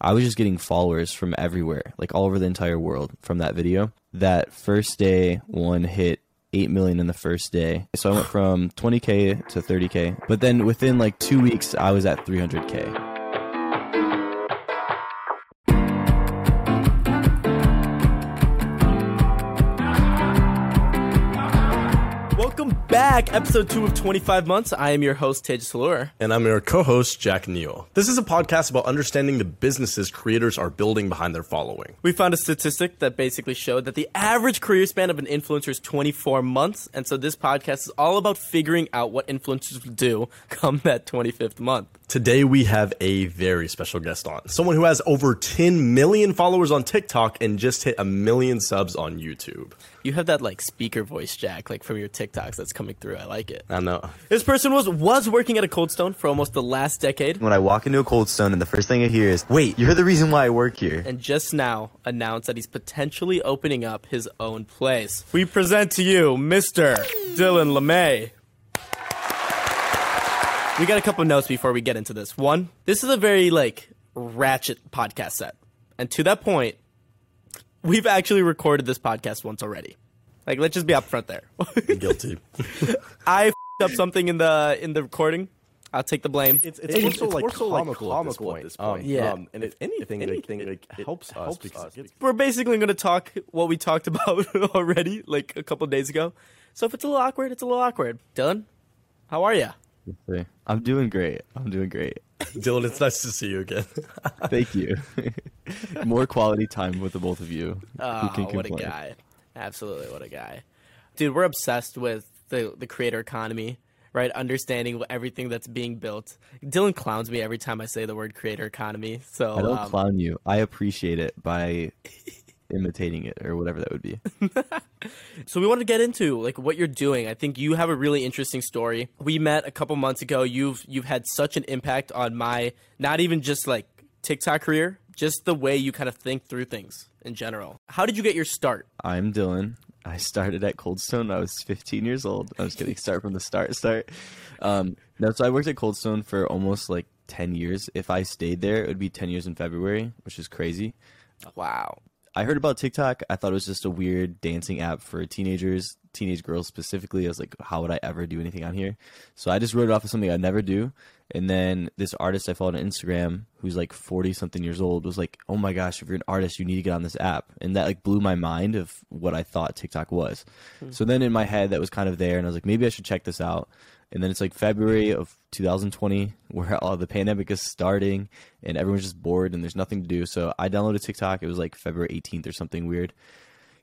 I was just getting followers from everywhere, like all over the entire world from that video. That first day, one hit 8 million in the first day. So I went from 20K to 30K. But then within like two weeks, I was at 300K. Back, episode two of 25 Months. I am your host, Tejas Hullur. And I'm your co host, Jack Neel. This is a podcast about understanding the businesses creators are building behind their following. We found a statistic that basically showed that the average career span of an influencer is 24 months. And so this podcast is all about figuring out what influencers will do come that 25th month. Today, we have a very special guest on someone who has over 10 million followers on TikTok and just hit a million subs on YouTube. You have that like speaker voice, Jack, like from your TikToks that's coming through. I like it. I know. This person was was working at a Cold Stone for almost the last decade, When I walk into a cold stone and the first thing I hear is, wait, you're the reason why I work here. and just now announced that he's potentially opening up his own place. We present to you Mr. Dylan Lemay. We got a couple notes before we get into this. One, this is a very like ratchet podcast set. And to that point, we've actually recorded this podcast once already. Like let's just be upfront there. Guilty. I f***ed up something in the in the recording. I'll take the blame. It's, it's, more so like comical, at this point. Um, Yeah. Um, and if anything, like, thing, like, it helps us because it's We're basically going to talk what we talked about already, like a couple days ago. So if it's a little awkward, it's a little awkward. Dylan, how are you? I'm doing great. I'm doing great. Dylan, it's nice to see you again. Thank you. More quality time with the both of you. Oh, can what a guy! Absolutely, what a guy, dude. We're obsessed with the the creator economy, right? Understanding everything that's being built. Dylan clowns me every time I say the word creator economy. So I don't um, clown you. I appreciate it by imitating it or whatever that would be. So we want to get into like what you're doing. I think you have a really interesting story. We met a couple months ago. You've you've had such an impact on my not even just like TikTok career, just the way you kind of think through things in general. How did you get your start? I'm Dylan. I started at Coldstone. When I was 15 years old. I was getting start from the start. Start. Um, no, so I worked at Coldstone for almost like 10 years. If I stayed there, it would be 10 years in February, which is crazy. Wow. I heard about TikTok. I thought it was just a weird dancing app for teenagers, teenage girls specifically. I was like, how would I ever do anything on here? So I just wrote it off as something I'd never do. And then this artist I followed on Instagram, who's like 40 something years old, was like, oh my gosh, if you're an artist, you need to get on this app. And that like blew my mind of what I thought TikTok was. Hmm. So then in my head, that was kind of there. And I was like, maybe I should check this out. And then it's like February of 2020 where all the pandemic is starting and everyone's just bored and there's nothing to do. So I downloaded TikTok. It was like February 18th or something weird.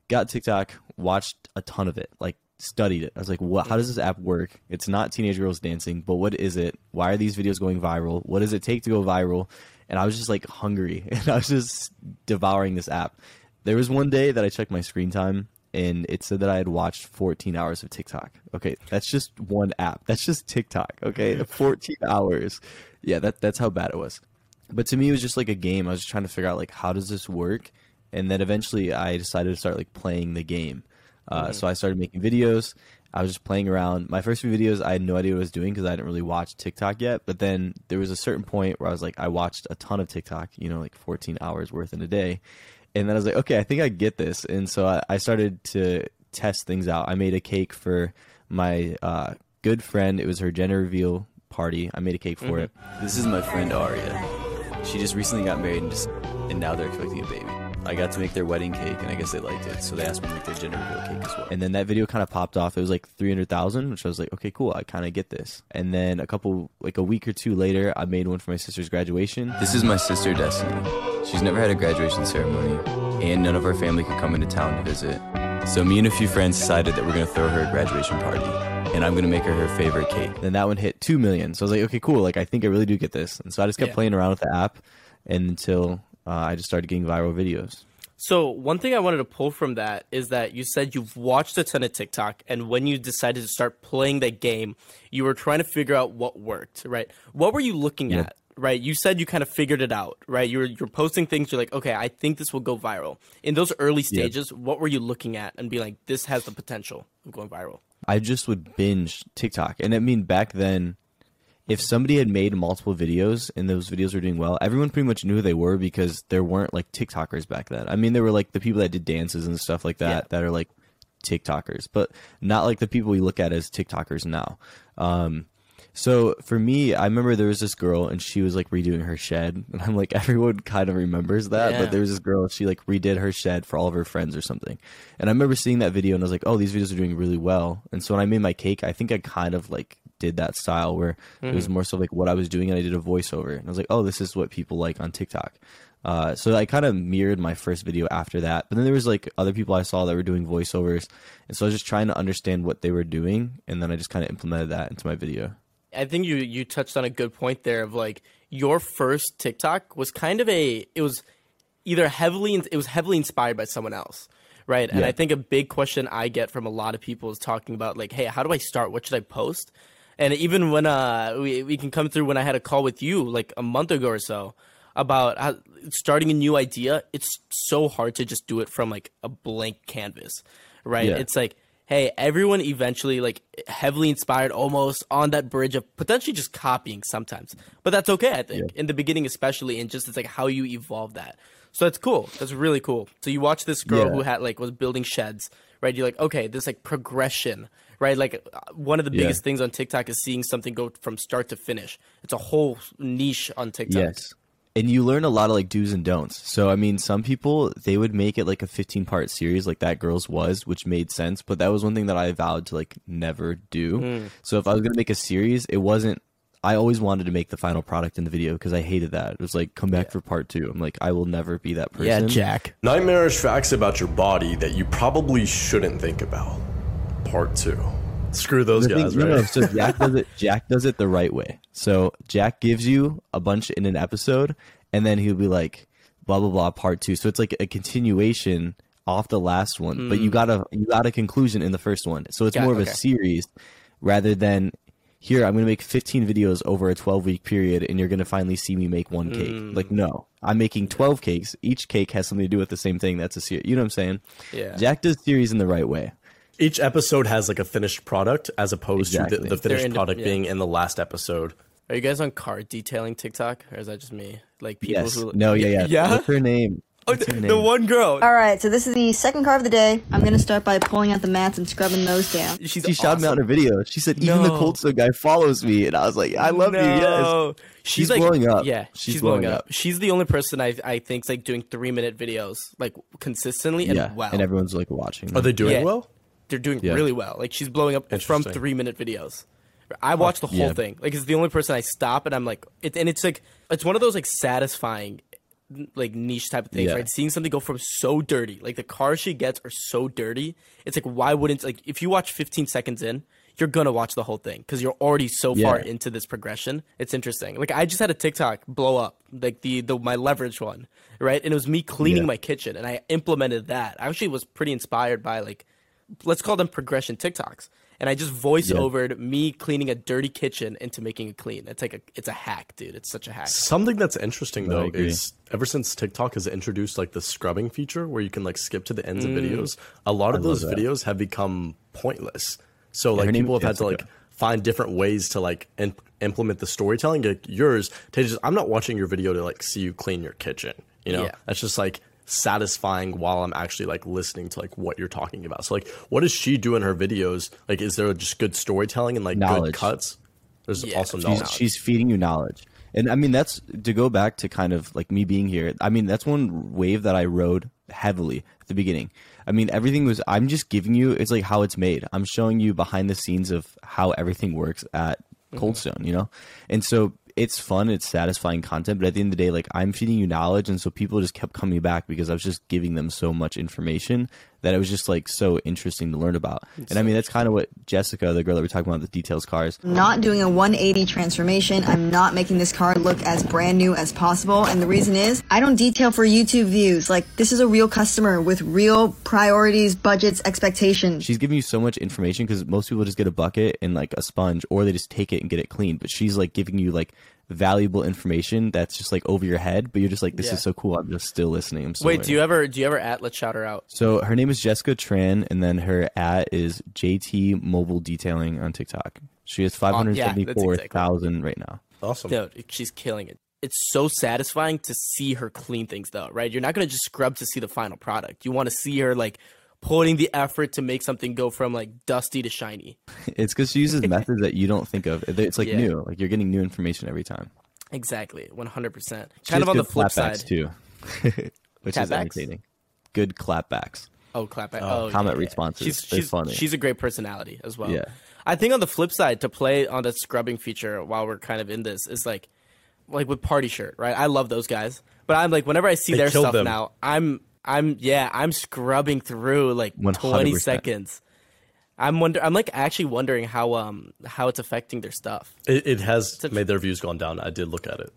Got TikTok, watched a ton of it, like studied it. I was like, what how does this app work? It's not teenage girls dancing, but what is it? Why are these videos going viral? What does it take to go viral? And I was just like hungry and I was just devouring this app. There was one day that I checked my screen time and it said that I had watched 14 hours of TikTok. Okay, that's just one app. That's just TikTok. Okay, 14 hours. Yeah, that that's how bad it was. But to me, it was just like a game. I was just trying to figure out like how does this work, and then eventually I decided to start like playing the game. Uh, So I started making videos. I was just playing around. My first few videos, I had no idea what I was doing because I didn't really watch TikTok yet. But then there was a certain point where I was like, I watched a ton of TikTok, you know, like 14 hours worth in a day. And then I was like, okay, I think I get this. And so I, I started to test things out. I made a cake for my uh, good friend. It was her gender reveal party. I made a cake for it. This is my friend Aria. She just recently got married and just and now they're expecting a baby. I got to make their wedding cake and I guess they liked it, so they asked me to make their gender reveal cake as well. And then that video kind of popped off. It was like 300,000, which I was like, okay, cool. I kind of get this. And then a couple, like a week or two later, I made one for my sister's graduation. This is my sister Destiny. She's never had a graduation ceremony, and none of our family could come into town to visit. So me and a few friends decided that we're gonna throw her a graduation party, and I'm gonna make her her favorite cake. Then that one hit 2 million. So I was like, okay, cool. Like, I think I really do get this. And so I just kept Yeah. playing around with the app until uh, I just started getting viral videos. So one thing I wanted to pull from that is that you said you've watched a ton of TikTok, and when you decided to start playing that game, you were trying to figure out what worked, right? What were you looking Yep. at? Right, you said you kind of figured it out, right? You're you're posting things. You're like, okay, I think this will go viral. In those early stages, what were you looking at and be like, this has the potential of going viral? I just would binge TikTok. And I mean, back then, if somebody had made multiple videos and those videos were doing well, everyone pretty much knew who they were because there weren't like TikTokers back then. I mean, there were like the people that did dances and stuff like that Yeah. that are like TikTokers, but not like the people we look at as TikTokers now. Um, so for me, I remember there was this girl and she was like redoing her shed, and I'm like, everyone kind of remembers that, Yeah. but there was this girl, she like redid her shed for all of her friends or something. And I remember seeing that video and I was like, oh, these videos are doing really well. And so when I made my cake, I think I kind of like did that style where it was more so like what I was doing and I did a voiceover. And I was like, oh, this is what people like on TikTok. Uh, so I kind of mirrored my first video after that. But then there was like other people I saw that were doing voiceovers. And so I was just trying to understand what they were doing. And then I just kind of implemented that into my video. I think you you touched on a good point there of like your first TikTok was kind of a it was either heavily it was heavily inspired by someone else, right? And I think a big question I get from a lot of people is talking about like, hey, how do I start? What should I post? And even when uh we we can come through when I had a call with you like a month ago or so about how, starting a new idea, it's so hard to just do it from like a blank canvas, right? Yeah. It's like hey, everyone eventually like heavily inspired almost on that bridge of potentially just copying sometimes. But that's okay, I think. In the beginning especially and just it's like how you evolve that. So that's cool. That's really cool. So you watch this girl Yeah. who had like was building sheds, right? You're like, okay, this like progression, right? Like uh, one of the Yeah. biggest things on TikTok is seeing something go from start to finish. It's a whole niche on TikTok. Yes. And you learn a lot of like do's and don'ts. So I mean, some people they would make it like a 15 part series, like that girl's was, which made sense. But that was one thing that I vowed to like never do. Hmm. So if I was gonna make a series, it wasn't. I always wanted to make the final product in the video because I hated that. It was like come back for part two. I'm like I will never be that person. Yeah, Jack. Nightmarish facts about your body that you probably shouldn't think about. Part two. Screw those thing- guys, no, right? no, so Jack does it. Jack does it the right way. So Jack gives you a bunch in an episode, and then he'll be like, "blah blah blah," part two. So it's like a continuation off the last one, but you hmm. got a you got a conclusion in the first one. So it's Got- more of okay. a series rather than here. I'm going to make 15 videos over a 12 week period, and you're going to finally see me make one cake. Hmm. Like no, I'm making 12 cakes. Each cake has something to do with the same thing. That's a series. You know what I'm saying? Yeah. Jack does series in the right way. Each episode has like a finished product as opposed to the, the finished They're product yeah. being in the last episode. Are you guys on car detailing TikTok? Or is that just me? Like people Yes. who No. Yeah. Yeah. Yeah? What's her name? Oh, What's her the, name? the one girl. All right, so this is the second car of the day. I'm gonna start by pulling out the mats and scrubbing those down. She's she shot me out in a video. She said, "Even the No. Cold Stone guy follows me," and I was like, "I love you." Yes. No. She's blowing up. Yeah, She's she's, blowing, blowing up. up. She's the only person I I think's like doing three minute videos like consistently and Yeah, well. and everyone's like watching. Are they doing Yeah. well? They're doing Yeah. really well. Like she's blowing up from three minute videos. I watch the whole yeah. thing. Like it's the only person I stop and I'm like, it, and it's like it's one of those like satisfying, like niche type of things, Yeah. right? Seeing something go from so dirty, like the cars she gets are so dirty. It's like why wouldn't like if you watch 15 seconds in, you're gonna watch the whole thing because you're already so far into this progression. It's interesting. Like I just had a TikTok blow up, like the the my leverage one, right? And it was me cleaning Yeah. my kitchen, and I implemented that. I actually was pretty inspired by like let's call them progression TikToks. And I just voice Yeah. overed me cleaning a dirty kitchen into making it clean. It's like a it's a hack, dude. It's such a hack. Something that's interesting though is ever since TikTok has introduced like the scrubbing feature where you can like skip to the ends of mm. videos, a lot of those videos have become pointless. So her like people is have had to like find different ways to like in- implement the storytelling. Like yours, Tejas, I'm not watching your video to like see you clean your kitchen. You know, Yeah. that's just like satisfying while I'm actually like listening to like what you're talking about. So like, what does she do in her videos? Like, is there just good storytelling and like Knowledge. good cuts? There's Yeah, also knowledge. she's, she's feeding you knowledge. And I mean, that's to go back to kind of like me being here. I mean, that's one wave that I rode heavily at the beginning. I mean, everything was, I'm just giving you, it's like how it's made. I'm showing you behind the scenes of how everything works at Cold mm-hmm. Stone, you know? And so it's fun, it's satisfying content, but at the end of the day, like I'm feeding you knowledge. And so people just kept coming back because I was just giving them so much information that it was just like so interesting to learn about. and I mean, that's kind of what Jessica, the girl that we're talking about, the details cars, not doing a 180 transformation. I'm not making this car look as brand new as possible. And the reason is I don't detail for YouTube views. Like this is a real customer with real priorities, budgets, expectations. she's giving you so much information because most people just get a bucket and like a sponge or they just take it and get it clean but she's like giving you like valuable information that's just like over your head but you're just like this Yeah. is so cool i'm just still listening i'm still Wait, learning. do you ever do you ever at let's shout her out? so her name is jessica tran and then her at is jt mobile detailing on tiktok She has five hundred seventy-four thousand right now. Awesome, dude. She's killing it. It's so satisfying to see her clean things, though, right? You're not gonna just scrub to see the final product. You want to see her like putting the effort to make something go from like dusty to shiny. It's because she uses methods that you don't think of. It's like yeah. new. Like you're getting new information every time. Exactly, 100. percent Kind of on the flip side too, which is entertaining. Good clapbacks. Oh, clapback. Oh, oh comment yeah, responses. She's she's funny. She's a great personality as well. Yeah. I think on the flip side, to play on the scrubbing feature while we're kind of in this is like, like with Party Shirt, right? I love those guys, but I'm like, whenever I see they their stuff them. now, I'm I'm yeah, I'm scrubbing through like 100%. 20 seconds. I'm wonder. I'm like actually wondering how um how it's affecting their stuff. It, it has a, made their views gone down. I did look at it.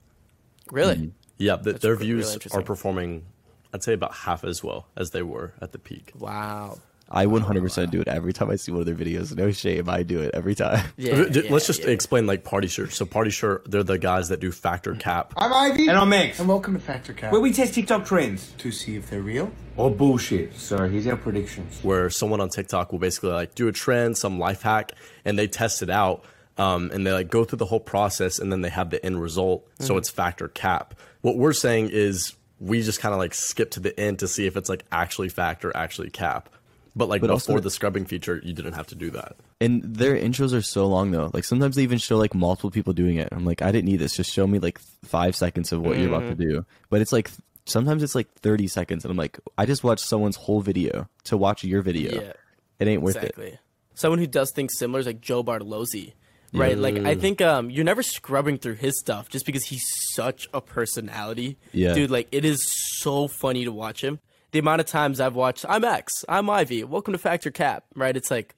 Really? Mm-hmm. Yeah, the, their views really are performing. I'd say about half as well as they were at the peak. Wow. I 100% do it every time I see one of their videos. No shame, I do it every time. Yeah, yeah Let's just yeah. explain like Party Shirt. So Party Shirt, they're the guys that do Fact or Cap. I'm Ivy. And I'm Max. And welcome to Fact or Cap. Where we test TikTok trends. To see if they're real or bullshit. So here's our predictions. Where someone on TikTok will basically like do a trend, some life hack, and they test it out. Um, and they like go through the whole process and then they have the end result. Mm-hmm. So it's Fact or Cap. What we're saying is we just kind of like skip to the end to see if it's like actually Factor, actually Cap. But like but before also, the scrubbing feature, you didn't have to do that. And their intros are so long though. Like sometimes they even show like multiple people doing it. I'm like, I didn't need this. Just show me like five seconds of what mm-hmm. you're about to mm-hmm. do. But it's like sometimes it's like 30 seconds, and I'm like, I just watched someone's whole video to watch your video. Yeah, it ain't worth exactly. it. Someone who does things similar is like Joe Bartolozzi right? Yeah. Like I think um, you're never scrubbing through his stuff just because he's such a personality. Yeah, dude, like it is so funny to watch him the amount of times I've watched I'm X, I'm Ivy, welcome to Fact or Cap, right? It's like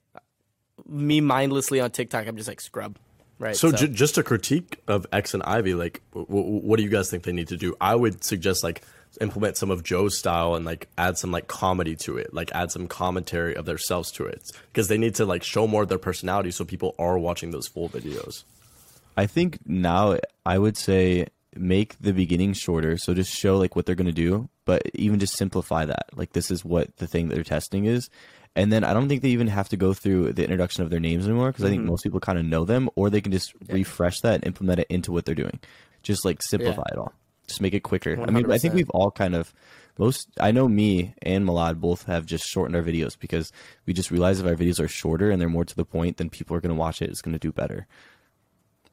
me mindlessly on TikTok, I'm just like scrub. Right. So, so. J- just a critique of X and Ivy, like, w- w- what do you guys think they need to do? I would suggest like implement some of Joe's style and like add some like comedy to it, like add some commentary of themselves to it, because they need to like show more of their personality so people are watching those full videos. I think now I would say make the beginning shorter, so just show like what they're gonna do, but even just simplify that. Like this is what the thing that they're testing is. And then I don't think they even have to go through the introduction of their names anymore because mm-hmm. I think mm-hmm. most people kind of know them, or they can just yeah. refresh that and implement it into what they're doing. Just like simplify yeah. it all. Just make it quicker. 100%. I mean, I think we've all kind of most. I know me and Malad both have just shortened our videos because we just realize if our videos are shorter and they're more to the point, then people are going to watch it. It's going to do better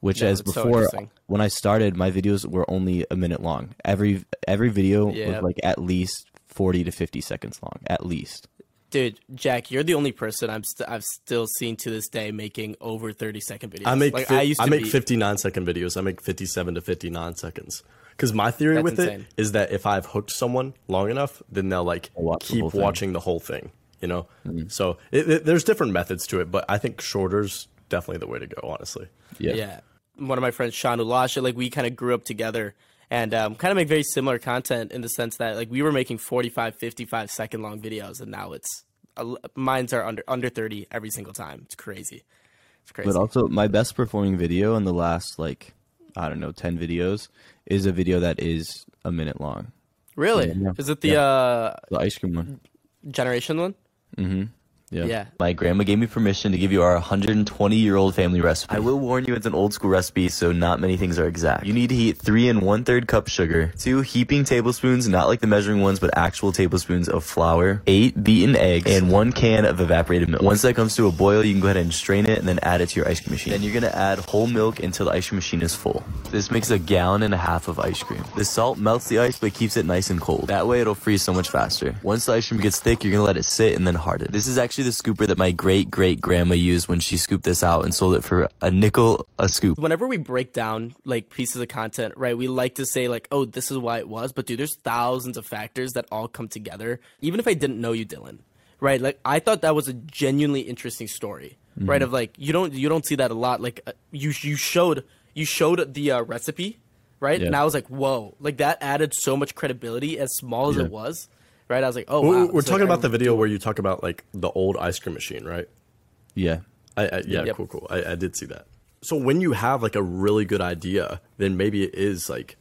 which yeah, as before so when I started, my videos were only a minute long. Every every video yeah. was like at least forty to fifty seconds long, at least. Dude, Jack, you're the only person I'm st- I've still seen to this day making over thirty second videos. I make like, fi- I, used to I make be... fifty nine second videos. I make fifty seven to fifty nine seconds. Because my theory That's with insane. it is that if I've hooked someone long enough, then they'll like keep the watching the whole thing. You know, mm-hmm. so it, it, there's different methods to it, but I think shorter's definitely the way to go. Honestly, yeah. Yeah one of my friends, Sean Ulasha, like we kind of grew up together and um, kind of make very similar content in the sense that like we were making 45, 55 second long videos and now it's uh, mine's are under under 30 every single time. It's crazy. It's crazy. But also my best performing video in the last like I don't know 10 videos is a video that is a minute long. Really? Yeah. Is it the yeah. uh the ice cream one? Generation one? Mhm. Yeah. yeah. My grandma gave me permission to give you our 120 year old family recipe. I will warn you it's an old school recipe, so not many things are exact. You need to heat three and one third cup sugar, two heaping tablespoons, not like the measuring ones, but actual tablespoons of flour, eight beaten eggs, and one can of evaporated milk. Once that comes to a boil, you can go ahead and strain it and then add it to your ice cream machine. Then you're gonna add whole milk until the ice cream machine is full. This makes a gallon and a half of ice cream. The salt melts the ice but keeps it nice and cold. That way it'll freeze so much faster. Once the ice cream gets thick, you're gonna let it sit and then harden. This is actually the scooper that my great great grandma used when she scooped this out and sold it for a nickel a scoop. Whenever we break down like pieces of content, right, we like to say like, oh, this is why it was, but dude, there's thousands of factors that all come together. Even if I didn't know you, Dylan, right? Like I thought that was a genuinely interesting story, mm-hmm. right? Of like you don't you don't see that a lot. Like uh, you you showed you showed the uh, recipe, right? Yeah. And I was like, whoa, like that added so much credibility as small as yeah. it was right? I was like, oh, wow. We're, talking like, about the video where you talk about like the old ice cream machine, right? Yeah. I, I yeah, yep. cool, cool. I, I did see that. So when you have like a really good idea, then maybe it is like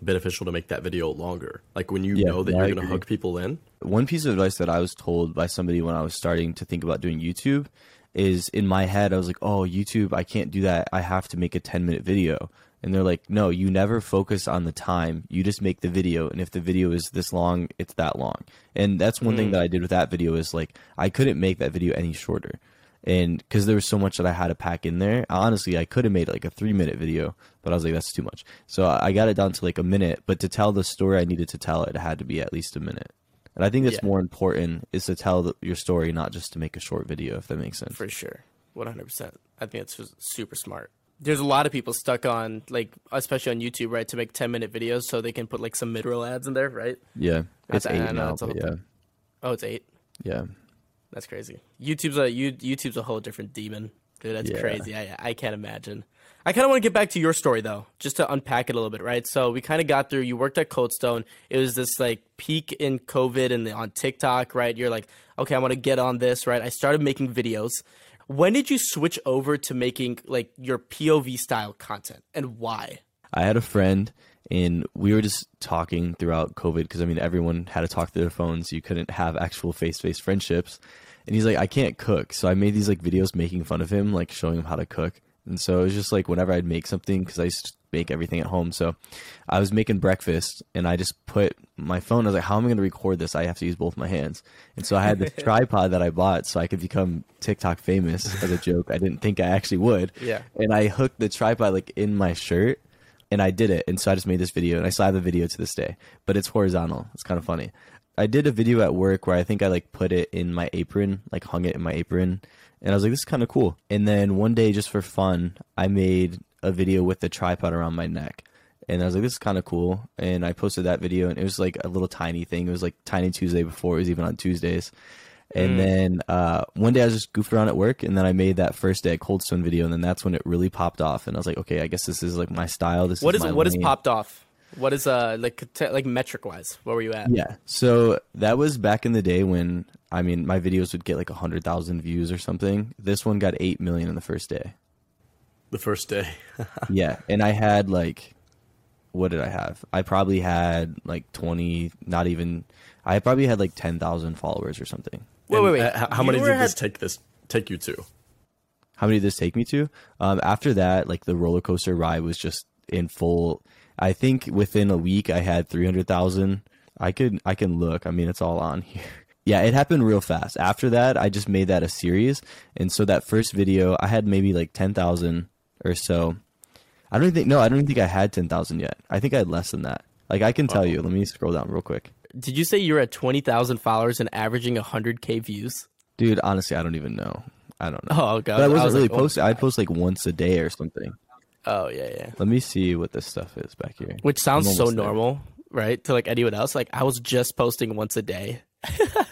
beneficial to make that video longer. Like when you yeah, know that you're going to hook people in. One piece of advice that I was told by somebody when I was starting to think about doing YouTube is in my head I was like, "Oh, YouTube, I can't do that. I have to make a 10-minute video." And they're like, "No, you never focus on the time. You just make the video, and if the video is this long, it's that long." And that's one thing hmm. that I did with that video is like I couldn't make that video any shorter. And because there was so much that I had to pack in there, honestly, I could have made like a three minute video, but I was like, that's too much. So I I got it down to like a minute. But to tell the story I needed to tell, it had to be at least a minute. And I think that's Yeah. more important is to tell the, your story, not just to make a short video, if that makes sense. For sure. 100%. I think it's super smart. There's a lot of people stuck on, like, especially on YouTube, right, to make 10 minute videos so they can put, like, some mid roll ads in there, right? Yeah, it's eight know, now, it's but whole yeah, Oh, it's eight. yeah. That's crazy. YouTube's a you, YouTube's a whole different demon, dude. That's Yeah. crazy. I I can't imagine. I kind of want to get back to your story though, just to unpack it a little bit, right? So we kind of got through. You worked at Coldstone. It was this like peak in COVID and on TikTok, right? You're like, okay, I want to get on this, right? I started making videos. When did you switch over to making like your POV style content, and why? I had a friend, and we were just talking throughout COVID because I mean everyone had to talk through their phones. You couldn't have actual face to face friendships, and he's like, I can't cook, so I made these like videos making fun of him, like showing him how to cook. And so it was just like whenever I'd make something because I used to make everything at home. So I was making breakfast, and I just put my phone. I was like, How am I going to record this? I have to use both my hands. And so I had this tripod that I bought so I could become TikTok famous as a joke. I didn't think I actually would. Yeah. And I hooked the tripod like in my shirt and I did it. And so I just made this video, and I still have the video to this day, but it's horizontal. It's kind of funny. I did a video at work where I think I like put it in my apron, like hung it in my apron, and I was like, this is kind of cool. And then one day, just for fun, I made a video with the tripod around my neck. And I was like, this is kind of cool. And I posted that video, and it was like a little tiny thing. It was like Tiny Tuesday before it was even on Tuesdays. And then uh, one day I was just goofing around at work, and then I made that first day at Coldstone video, and then that's when it really popped off. And I was like, okay, I guess this is like my style. This What is is my what is lane. popped off? What is uh like te- like metric wise? Where were you at? Yeah. So that was back in the day when I mean my videos would get like a hundred thousand views or something. This one got eight million in the first day. The first day. Yeah, and I had like, what did I have? I probably had like twenty, not even. I probably had like ten thousand followers or something. Wait, And, wait, wait. uh, how- how You many were did this take this take you to? How many did this take me to? Um, after that, like the roller coaster ride was just in full. I think within a week I had three hundred thousand. I could I can look. I mean, it's all on here. Yeah, it happened real fast. After that, I just made that a series, and so that first video I had maybe like ten thousand or so. I don't think no, I don't think I had ten thousand yet. I think I had less than that. Like I can tell you. Uh-huh. Let me scroll down real quick, Did you say you're at twenty thousand followers and averaging hundred k views? dude. Honestly, I don't even know. I don't know. Oh, God. But I I wasn't was really like, oh, posting. I'd post like once a day or something. Oh yeah, yeah. Let me see what this stuff is back here. Which sounds so there. normal, right? To like anyone else. Like I was just posting once a day.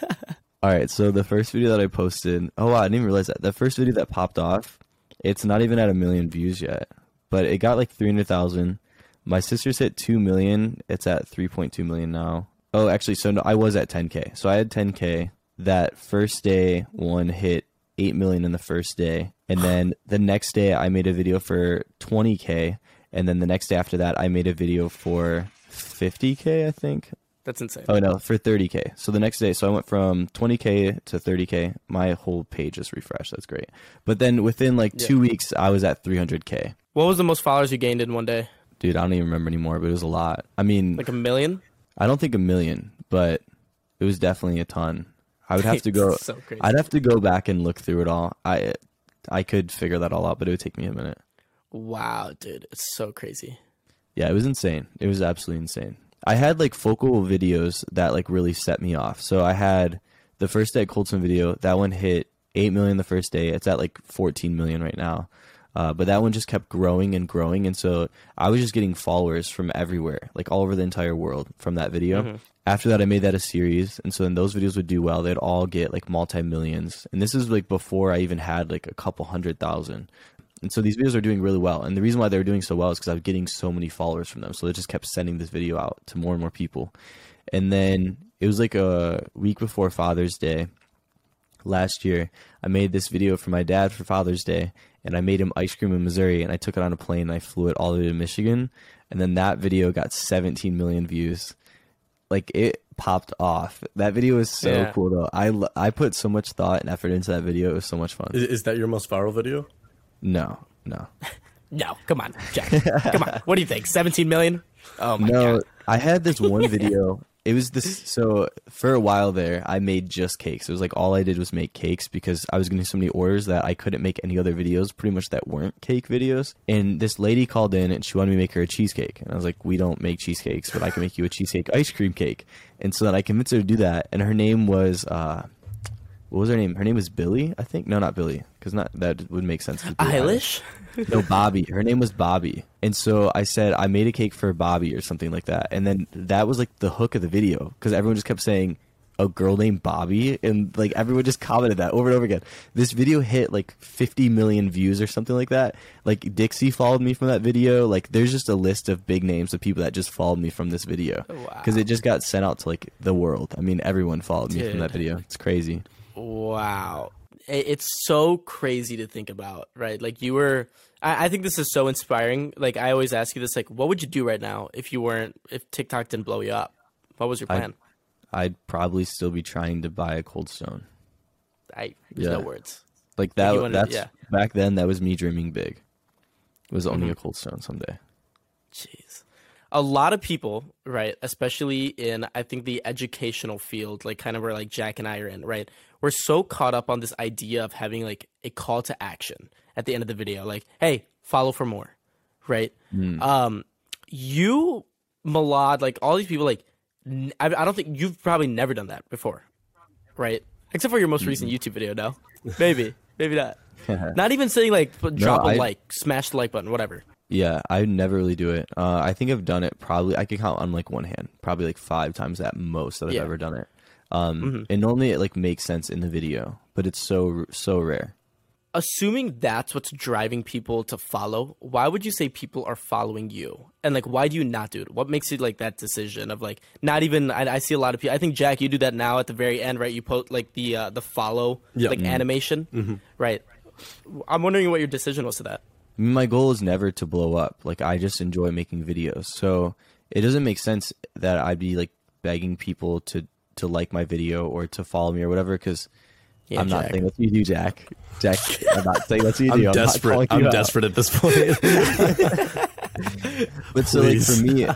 All right, so the first video that I posted, oh wow, I didn't even realize that. The first video that popped off, it's not even at a million views yet, but it got like 300,000. My sister's hit 2 million. It's at 3.2 million now. Oh, actually, so no, I was at 10K. So I had 10K. That first day, one hit 8 million in the first day. And then the next day, I made a video for 20K. And then the next day after that, I made a video for 50K, I think. That's insane. Oh no, for 30k. So the next day, so I went from 20k to 30k. My whole page is refreshed. That's great. But then within like two weeks, I was at 300k. What was the most followers you gained in one day? Dude, I don't even remember anymore, but it was a lot. I mean, Like a million? I don't think a million, but it was definitely a ton. I would have to go. So crazy. I'd have to go back and look through it all. I I could figure that all out, but it would take me a minute. Wow, dude, it's so crazy. Yeah, it was insane. It was absolutely insane. I had like focal videos that like really set me off. So I had the first day at Coldstone video. That one hit eight million the first day. It's at like fourteen million right now. Uh, but that one just kept growing and growing, and so I was just getting followers from everywhere, like all over the entire world, from that video. After that, I made that a series, and so then those videos would do well. They'd all get like multi millions, and this is like before I even had like a couple hundred thousand. And so these videos are doing really well. And the reason why they were doing so well is because I was getting so many followers from them. So they just kept sending this video out to more and more people. And then it was like a week before Father's Day last year. I made this video for my dad for Father's Day. And I made him ice cream in Missouri. And I took it on a plane and I flew it all the way to Michigan. And then that video got 17 million views. like it popped off. That video was so Yeah. cool though. I, I put so much thought and effort into that video. It was so much fun. Is, is that your most viral video? No, no, No, come on, Jack. come on. What do you think? 17 million? Oh my no. god. I had this one video. It was this. So for a while there, I made just cakes. It was like all I did was make cakes because I was getting so many orders that I couldn't make any other videos, pretty much that weren't cake videos. And this lady called in and she wanted me to make her a cheesecake. And I was like, we don't make cheesecakes, but I can make you a cheesecake ice cream cake. And so then I convinced her to do that. And her name was. uh what was her name? Her name was Billy, I think. No, not Billy, because not that would make sense. Eilish? no, Bobby. Her name was Bobby. And so I said, I made a cake for Bobby or something like that. And then that was like the hook of the video because everyone just kept saying, a girl named Bobby. And like everyone just commented that over and over again. This video hit like 50 million views or something like that. Like Dixie followed me from that video. Like there's just a list of big names of people that just followed me from this video oh, because it just got sent out to like the world. I mean, everyone followed me from that video. It's crazy. Wow. It's so crazy to think about, right? Like you were I, I think this is so inspiring. Like I always ask you this, like, what would you do right now if you weren't if TikTok didn't blow you up? What was your plan? I'd probably still be trying to buy a cold stone. I, there's no Yeah. words. Like that. you wanted- that's yeah. back then. That was me dreaming big. It was Mm-hmm. only a cold stone someday. Jeez. A lot of people, right, especially in I think the educational field, like kind of where like Jack and I are in, right? We're so caught up on this idea of having like a call to action at the end of the video, like, hey, follow for more, right? Um, you, Malad, like all these people, like, n- I, I don't think you've probably never done that before, right? Except for your most recent YouTube video, no? Maybe, maybe not. not even saying like drop a I- like, smash the like button, whatever. Yeah, I never really do it. Uh, I think I've done it probably. I could count on like one hand, probably like five times at most that I've Yeah. Ever done it. Um, and normally it like makes sense in the video, but it's so so rare. assuming that's what's driving people to follow, why would you say people are following you? And like, why do you not do it? What makes you like that decision of like not even? I, I see a lot of people. I think Jack, you do that now at the very end, right? You put like the uh, the follow Yeah. like animation, right? I'm wondering what your decision was to that. My goal is never to blow up. Like I just enjoy making videos, so it doesn't make sense that I'd be like begging people to to like my video or to follow me or whatever. Because Yeah, I'm not saying that's what you do, Jack. Jack, I'm not saying that's what you I'm do. not desperate. I'm out. desperate at this point. But so like for me,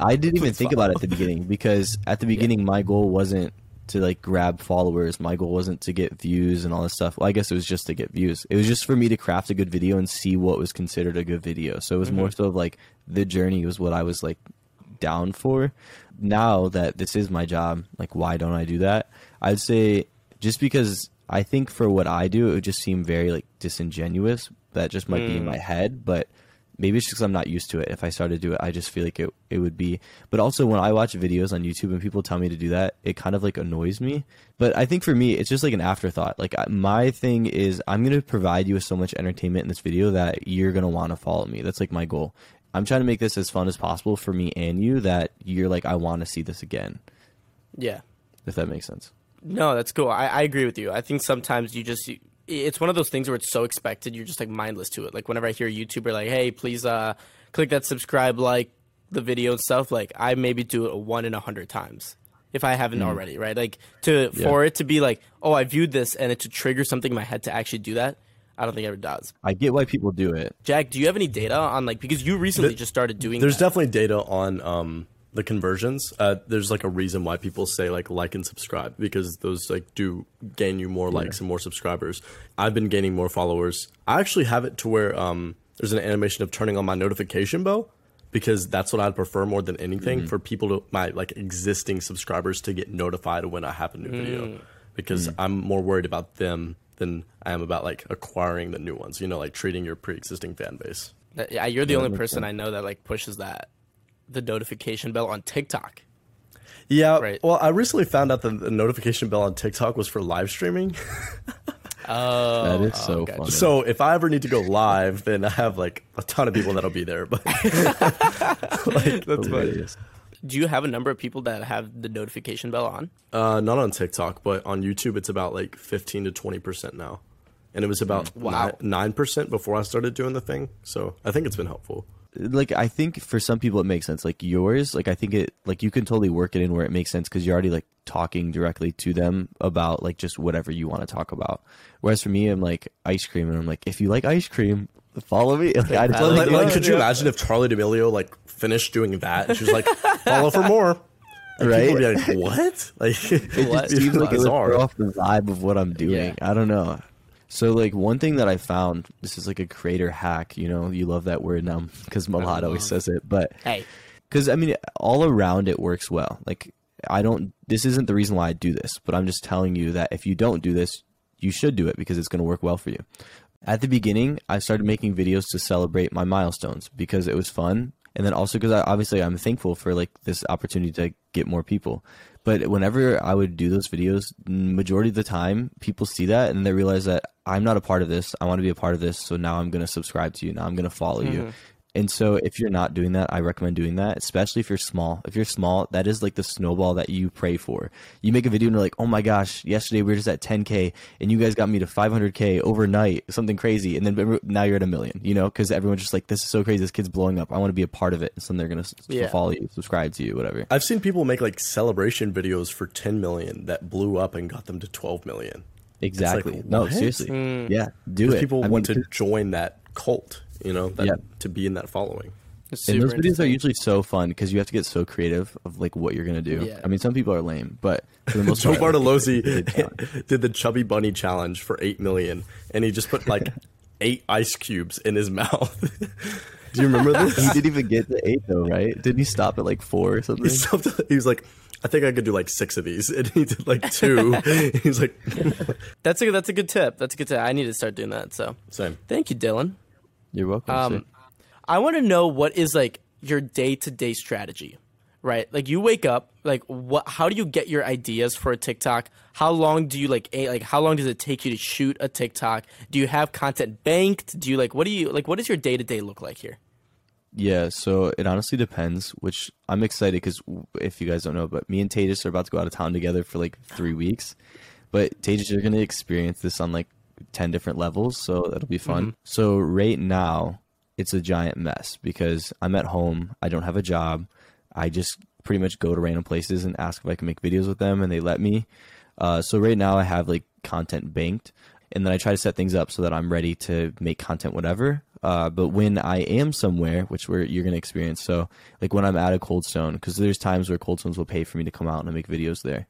I didn't even think about it at the beginning because at the beginning my goal wasn't to like grab followers. My goal wasn't to get views and all this stuff. Well, I guess it was just to get views. It was just for me to craft a good video and see what was considered a good video. So it was mm-hmm. more so of like the journey was what I was like down for. Now that this is my job, like why don't I do that? I'd say just because I think for what I do, it would just seem very like disingenuous. That just might be in my mm. head, but maybe it's just because I'm not used to it. If I started to do it, I just feel like it it would be. But also when I watch videos on YouTube and people tell me to do that, it kind of like annoys me. But I think for me, it's just like an afterthought. Like I- my thing is, I'm gonna provide you with so much entertainment in this video that you're gonna want to follow me. That's like my goal. I'm trying to make this as fun as possible for me and you. That you're like, I want to see this again. Yeah. If that makes sense. No, that's cool. I, I agree with you. I think sometimes you just it's one of those things where it's so expected, you're just like mindless to it. Like whenever I hear a YouTuber like, "Hey, please uh click that subscribe, like the video and stuff," like I maybe do it one in a hundred times if I haven't already, right? Like to for it to be like, "Oh, I viewed this," and it to trigger something in my head to actually do that. I don't think it ever does. I get why people do it. Jack, do you have any data on like because you recently just started doing There's that. definitely data on um, the conversions. Uh, there's like a reason why people say like like and subscribe because those like do gain you more likes and more subscribers. I've been gaining more followers. I actually have it to where um, there's an animation of turning on my notification bell because that's what I'd prefer more than anything for people to my like existing subscribers to get notified when I have a new video because I'm more worried about them than I am about like acquiring the new ones. You know, like treating your pre-existing fan base. Uh, yeah, you're the only person I know that like pushes that the notification bell on TikTok. Yeah. Right. Well, I recently found out that the notification bell on TikTok was for live streaming. Oh, That is so okay. funny. so if I ever need to go live, then I have like a ton of people that'll be there. But like, That's Hilarious. Do you have a number of people that have the notification bell on? uh, not on TikTok, but on YouTube, it's about like 15 to 20 percent now, and it was about Wow. nine percent before I started doing the thing. So I think it's been helpful. like I think for some people it makes sense. Like yours, like I think it like you can totally work it in where it makes sense because you're already like talking directly to them about like just whatever you want to talk about. Whereas for me, I'm like ice cream, and I'm like, if you like ice cream, follow me. Like, I just Like, like, like, could you imagine if Charli D'Amelio like finished doing that and she was like, follow for more? Like, Right? People would be like, what? Like, it just seems like it would bizarre. off the vibe of what I'm doing. I don't know. So like one thing that I found, this is like a creator hack. You know, you love that word um, now because Malad always says it, but Hey, because I mean, all around it works well. Like I don't. This isn't the reason why I do this, but I'm just telling you that if you don't do this, you should do it because it's going to work well for you. At the beginning, I started making videos to celebrate my milestones because it was fun, and then also because obviously I'm thankful for like this opportunity to get more people. But whenever I would do those videos, majority of the time, people see that and they realize that I'm not a part of this. I want to be a part of this, so now I'm going to subscribe to you. Now I'm going to follow you. Mm-hmm. And so if you're not doing that, I recommend doing that, especially if you're small. If you're small, that is like the snowball that you pray for. You make a video and you're like, oh my gosh, yesterday we were just at 10K and you guys got me to 500K overnight, something crazy. And then now you're at a million, you know, because everyone's just like, this is so crazy. This kid's blowing up. I want to be a part of it. And so they're going to Yeah. follow you, subscribe to you, whatever. I've seen people make like celebration videos for 10 million that blew up and got them to 12 million. Exactly. no, what? seriously. Hmm. Yeah, do it. People I want mean, to join that cult, you know, that, Yeah. to be in that following. and those videos are usually so fun because you have to get so creative of like what you're gonna do. Yeah. I mean, some people are lame, but for the most Joe part, Bartolozzi did the Chubby Bunny challenge for 8 million and he just put like eight ice cubes in his mouth. Do you remember this? he didn't even get to eight though, right? Didn't he stop at like four or something? He, stopped, he was like, I think I could do like six of these. And he did like two. he was like, That's a that's a good tip. That's a good tip. I need to start doing that. So same. thank you, Dylan. You're welcome. Um. I want to know what is like your day to day strategy, right? Like you wake up, like what? How do you get your ideas for a TikTok? How long do you like? A, like how long does it take you to shoot a TikTok? Do you have content banked? Do you like what do you like? What does your day to day look like here? Yeah, so it honestly depends. Which I'm excited because if you guys don't know, but me and Tejas are about to go out of town together for like three weeks. But Tejas, you're gonna experience this on like ten different levels, so that'll be fun. So right now, it's a giant mess because I'm at home. I don't have a job. I just pretty much go to random places and ask if I can make videos with them, and they let me. Uh, so right now, I have like content banked, and then I try to set things up so that I'm ready to make content whatever. Uh, but when I am somewhere, which we're, you're gonna experience, so like when I'm at a Cold Stone, because there's times where Cold Stones will pay for me to come out and make videos there.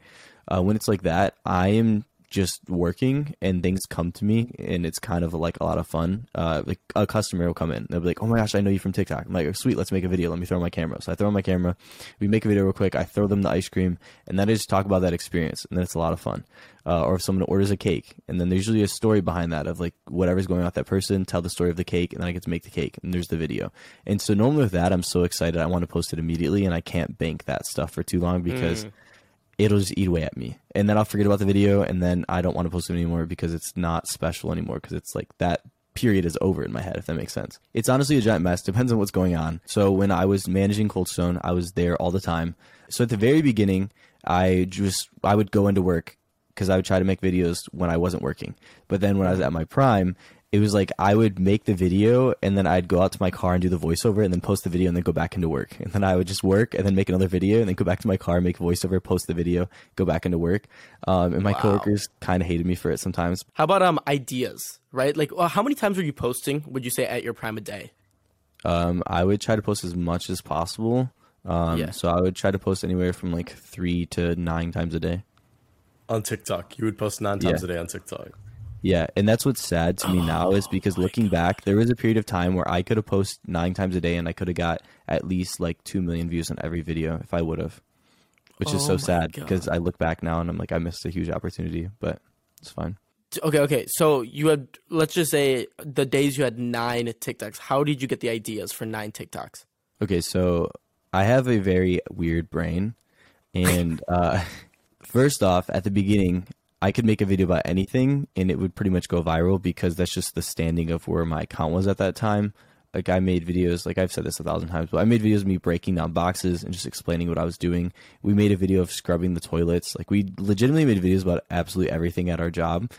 Uh, when it's like that, I am just working and things come to me and it's kind of like a lot of fun. Uh, like a customer will come in, they'll be like, "Oh my gosh, I know you from TikTok." I'm like, "Sweet, let's make a video. Let me throw my camera." So I throw my camera, we make a video real quick. I throw them the ice cream, and then I just talk about that experience, and then it's a lot of fun. Uh, or if someone orders a cake, and then there's usually a story behind that of like whatever's going on with that person, tell the story of the cake, and then I get to make the cake, and there's the video. And so normally with that, I'm so excited, I want to post it immediately, and I can't bank that stuff for too long because it'll just eat away at me. And then I'll forget about the video and then I don't want to post it anymore because it's not special anymore because it's like that period is over in my head if that makes sense. It's honestly a giant mess depends on what's going on. So when I was managing Cold Stone, I was there all the time. So at the very beginning, I just I would go into work because I would try to make videos when I wasn't working. But then when I was at my prime, it was like I would make the video and then I'd go out to my car and do the voiceover and then post the video and then go back into work. And then I would just work and then make another video and then go back to my car, make voiceover, post the video, go back into work. Um, and my coworkers kind of hated me for it sometimes. How about um ideas, right? Like well, how many times were you posting? Would you say at your prime a day? Um, I would try to post as much as possible. Um, Yeah. So I would try to post anywhere from like three to nine times a day. On TikTok. You would post nine times Yeah. a day on TikTok. Yeah, and that's what's sad to me now is because looking back, there was a period of time where I could have posted nine times a day and I could have got at least like two million views on every video if I would have, which is Oh so sad God. because I look back now and I'm like I missed a huge opportunity, but it's fine. Okay, okay. So you had let's just say the days you had nine TikToks. How did you get the ideas for nine TikToks? Okay, so I have a very weird brain, and uh, first off, at the beginning, I could make a video about anything, and it would pretty much go viral because that's just the standing of where my account was at that time. Like I made videos, like I've said this a thousand times, but I made videos of me breaking down boxes and just explaining what I was doing. We made a video of scrubbing the toilets. Like we legitimately made videos about absolutely everything at our job,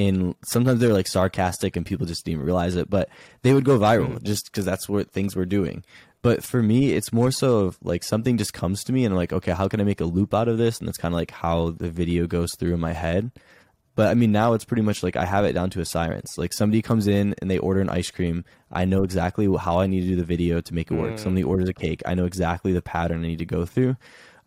in sometimes they're like sarcastic and people just didn't realize it, but they would go viral mm. just because that's what things we're doing. But for me, it's more so of like something just comes to me and I'm like, okay, how can I make a loop out of this? And that's kind of like how the video goes through in my head. But I mean, now it's pretty much like I have it down to a science. Like somebody comes in and they order an ice cream. I know exactly how I need to do the video to make it work. Mm. Somebody orders a cake. I know exactly the pattern I need to go through.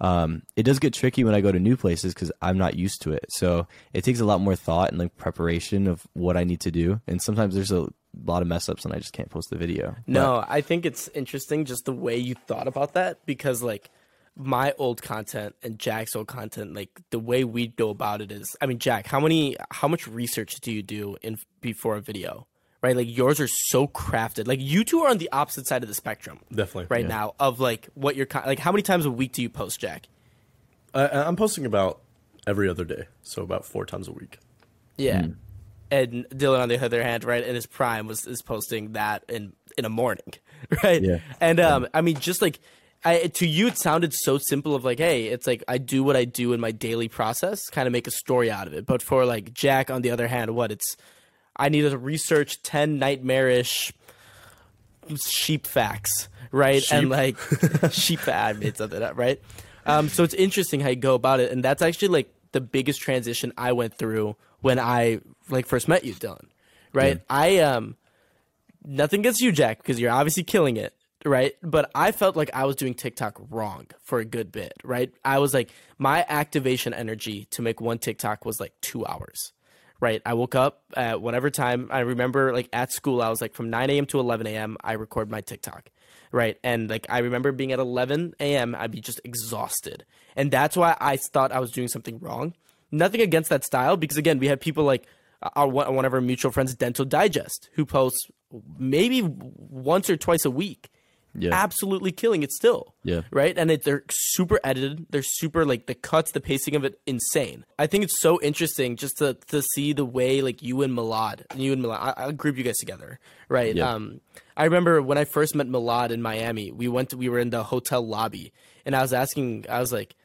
Um, it does get tricky when I go to new places because I'm not used to it. So it takes a lot more thought and like preparation of what I need to do. And sometimes there's a lot of mess ups and I just can't post the video. No, I think it's interesting just the way you thought about that because like my old content and Jack's old content, like the way we go about it is, I mean, Jack, how many, how much research do you do in before a video? Right, like yours are so crafted. Like you two are on the opposite side of the spectrum Definitely. right now of like what you're like. How many times a week do you post, Jack? I, I'm posting about every other day, so about four times a week. Yeah. And Dylan, on the other hand, right, in his prime, was is posting that in in a morning, right? Yeah. And um, I mean, just like I to you, it sounded so simple. Of like, hey, it's like I do what I do in my daily process, kind of make a story out of it. But for like Jack, on the other hand, what it's I need to research ten nightmarish sheep facts, right? And like sheep, I made something up, right? Um, so it's interesting how you go about it, and that's actually like the biggest transition I went through when I like first met you, Dylan. Right? I um, nothing gets you, Jack, because you're obviously killing it, right? But I felt like I was doing TikTok wrong for a good bit, right? I was like, my activation energy to make one TikTok was like two hours, right? I woke up at whatever time. I remember like at school, I was like from 9 a.m. to 11 a.m., I record my TikTok, right? And like I remember being at 11 a.m., I'd be just exhausted. And that's why I thought I was doing something wrong. Nothing against that style, because again, we have people like uh, our one one of our mutual friends, Dental Digest, who posts maybe once or twice a week. Yeah. Absolutely killing it still. Yeah. Right? And it, they're super edited. They're super like the cuts, the pacing of it insane. I think it's so interesting just to to see the way like you and Milad, you and Milad, I, I'll group you guys together. Right. Yeah. Um I remember when I first met Milad in Miami, we went to we were in the hotel lobby and I was asking I was like,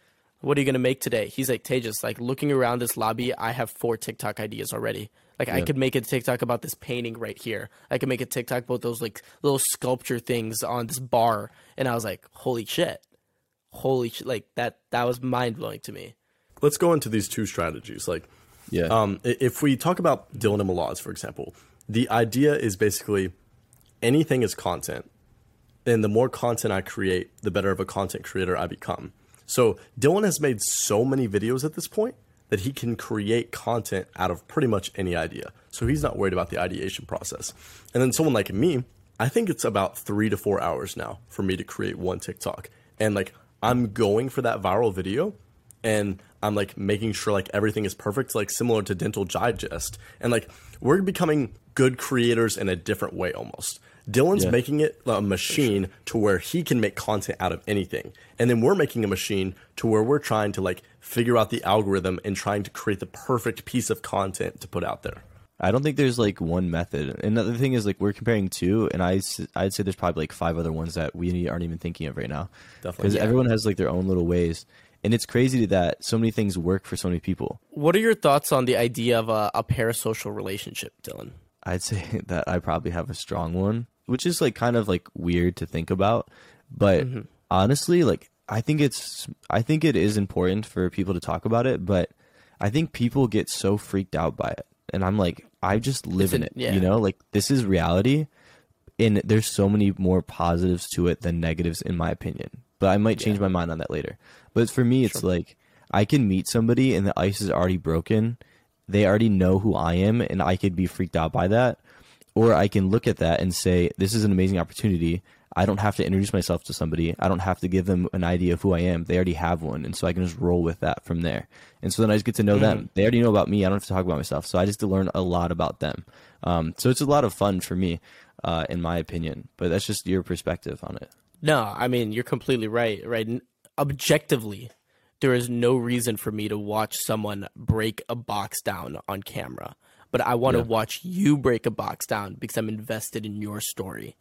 what are you gonna make today? He's like, Tejas, like looking around this lobby, I have four TikTok ideas already. Like I could make a TikTok about this painting right here. I could make a TikTok about those like little sculpture things on this bar. And I was like, holy shit, holy shit! Like that that was mind blowing to me. Let's go into these two strategies. Like, Yeah. um, if we talk about Dylan and Milad, for example, the idea is basically anything is content. And the more content I create, the better of a content creator I become. So Dylan has made so many videos at this point that he can create content out of pretty much any idea. So he's not worried about the ideation process. And then someone like me, I think it's about three to four hours now for me to create one TikTok. And like I'm going for that viral video and I'm like making sure like everything is perfect, like similar to Dental Digest. And like we're becoming good creators in a different way almost. Dylan's Yeah. making it a machine to where he can make content out of anything. And then we're making a machine to where we're trying to like figure out the algorithm and trying to create the perfect piece of content to put out there. I don't think there's like one method. And the thing is, like, we're comparing two, and I I'd say there's probably like five other ones that we aren't even thinking of right now. Definitely. Because Yeah. everyone has like their own little ways. And it's crazy that so many things work for so many people. What are your thoughts on the idea of a, a parasocial relationship, Dylan? I'd say that I probably have a strong one, which is like kind of like weird to think about. But mm-hmm. honestly, like I think it's I think it is important for people to talk about it, but I think people get so freaked out by it. And I'm like, I just live in it. yeah. You know, like this is reality and there's so many more positives to it than negatives in my opinion. But I might change my mind on that later. But for me it's like I can meet somebody and the ice is already broken. They already know who I am and I could be freaked out by that. Or I can look at that and say, This is an amazing opportunity. I don't have to introduce myself to somebody. I don't have to give them an idea of who I am. They already have one. And so I can just roll with that from there. And so then I just get to know them. They already know about me. I don't have to talk about myself. So I just to learn a lot about them. Um, so it's a lot of fun for me, uh, in my opinion. But that's just your perspective on it. No, I mean you're completely right. Right, objectively, there is no reason for me to watch someone break a box down on camera, but I want to watch you break a box down because I'm invested in your story.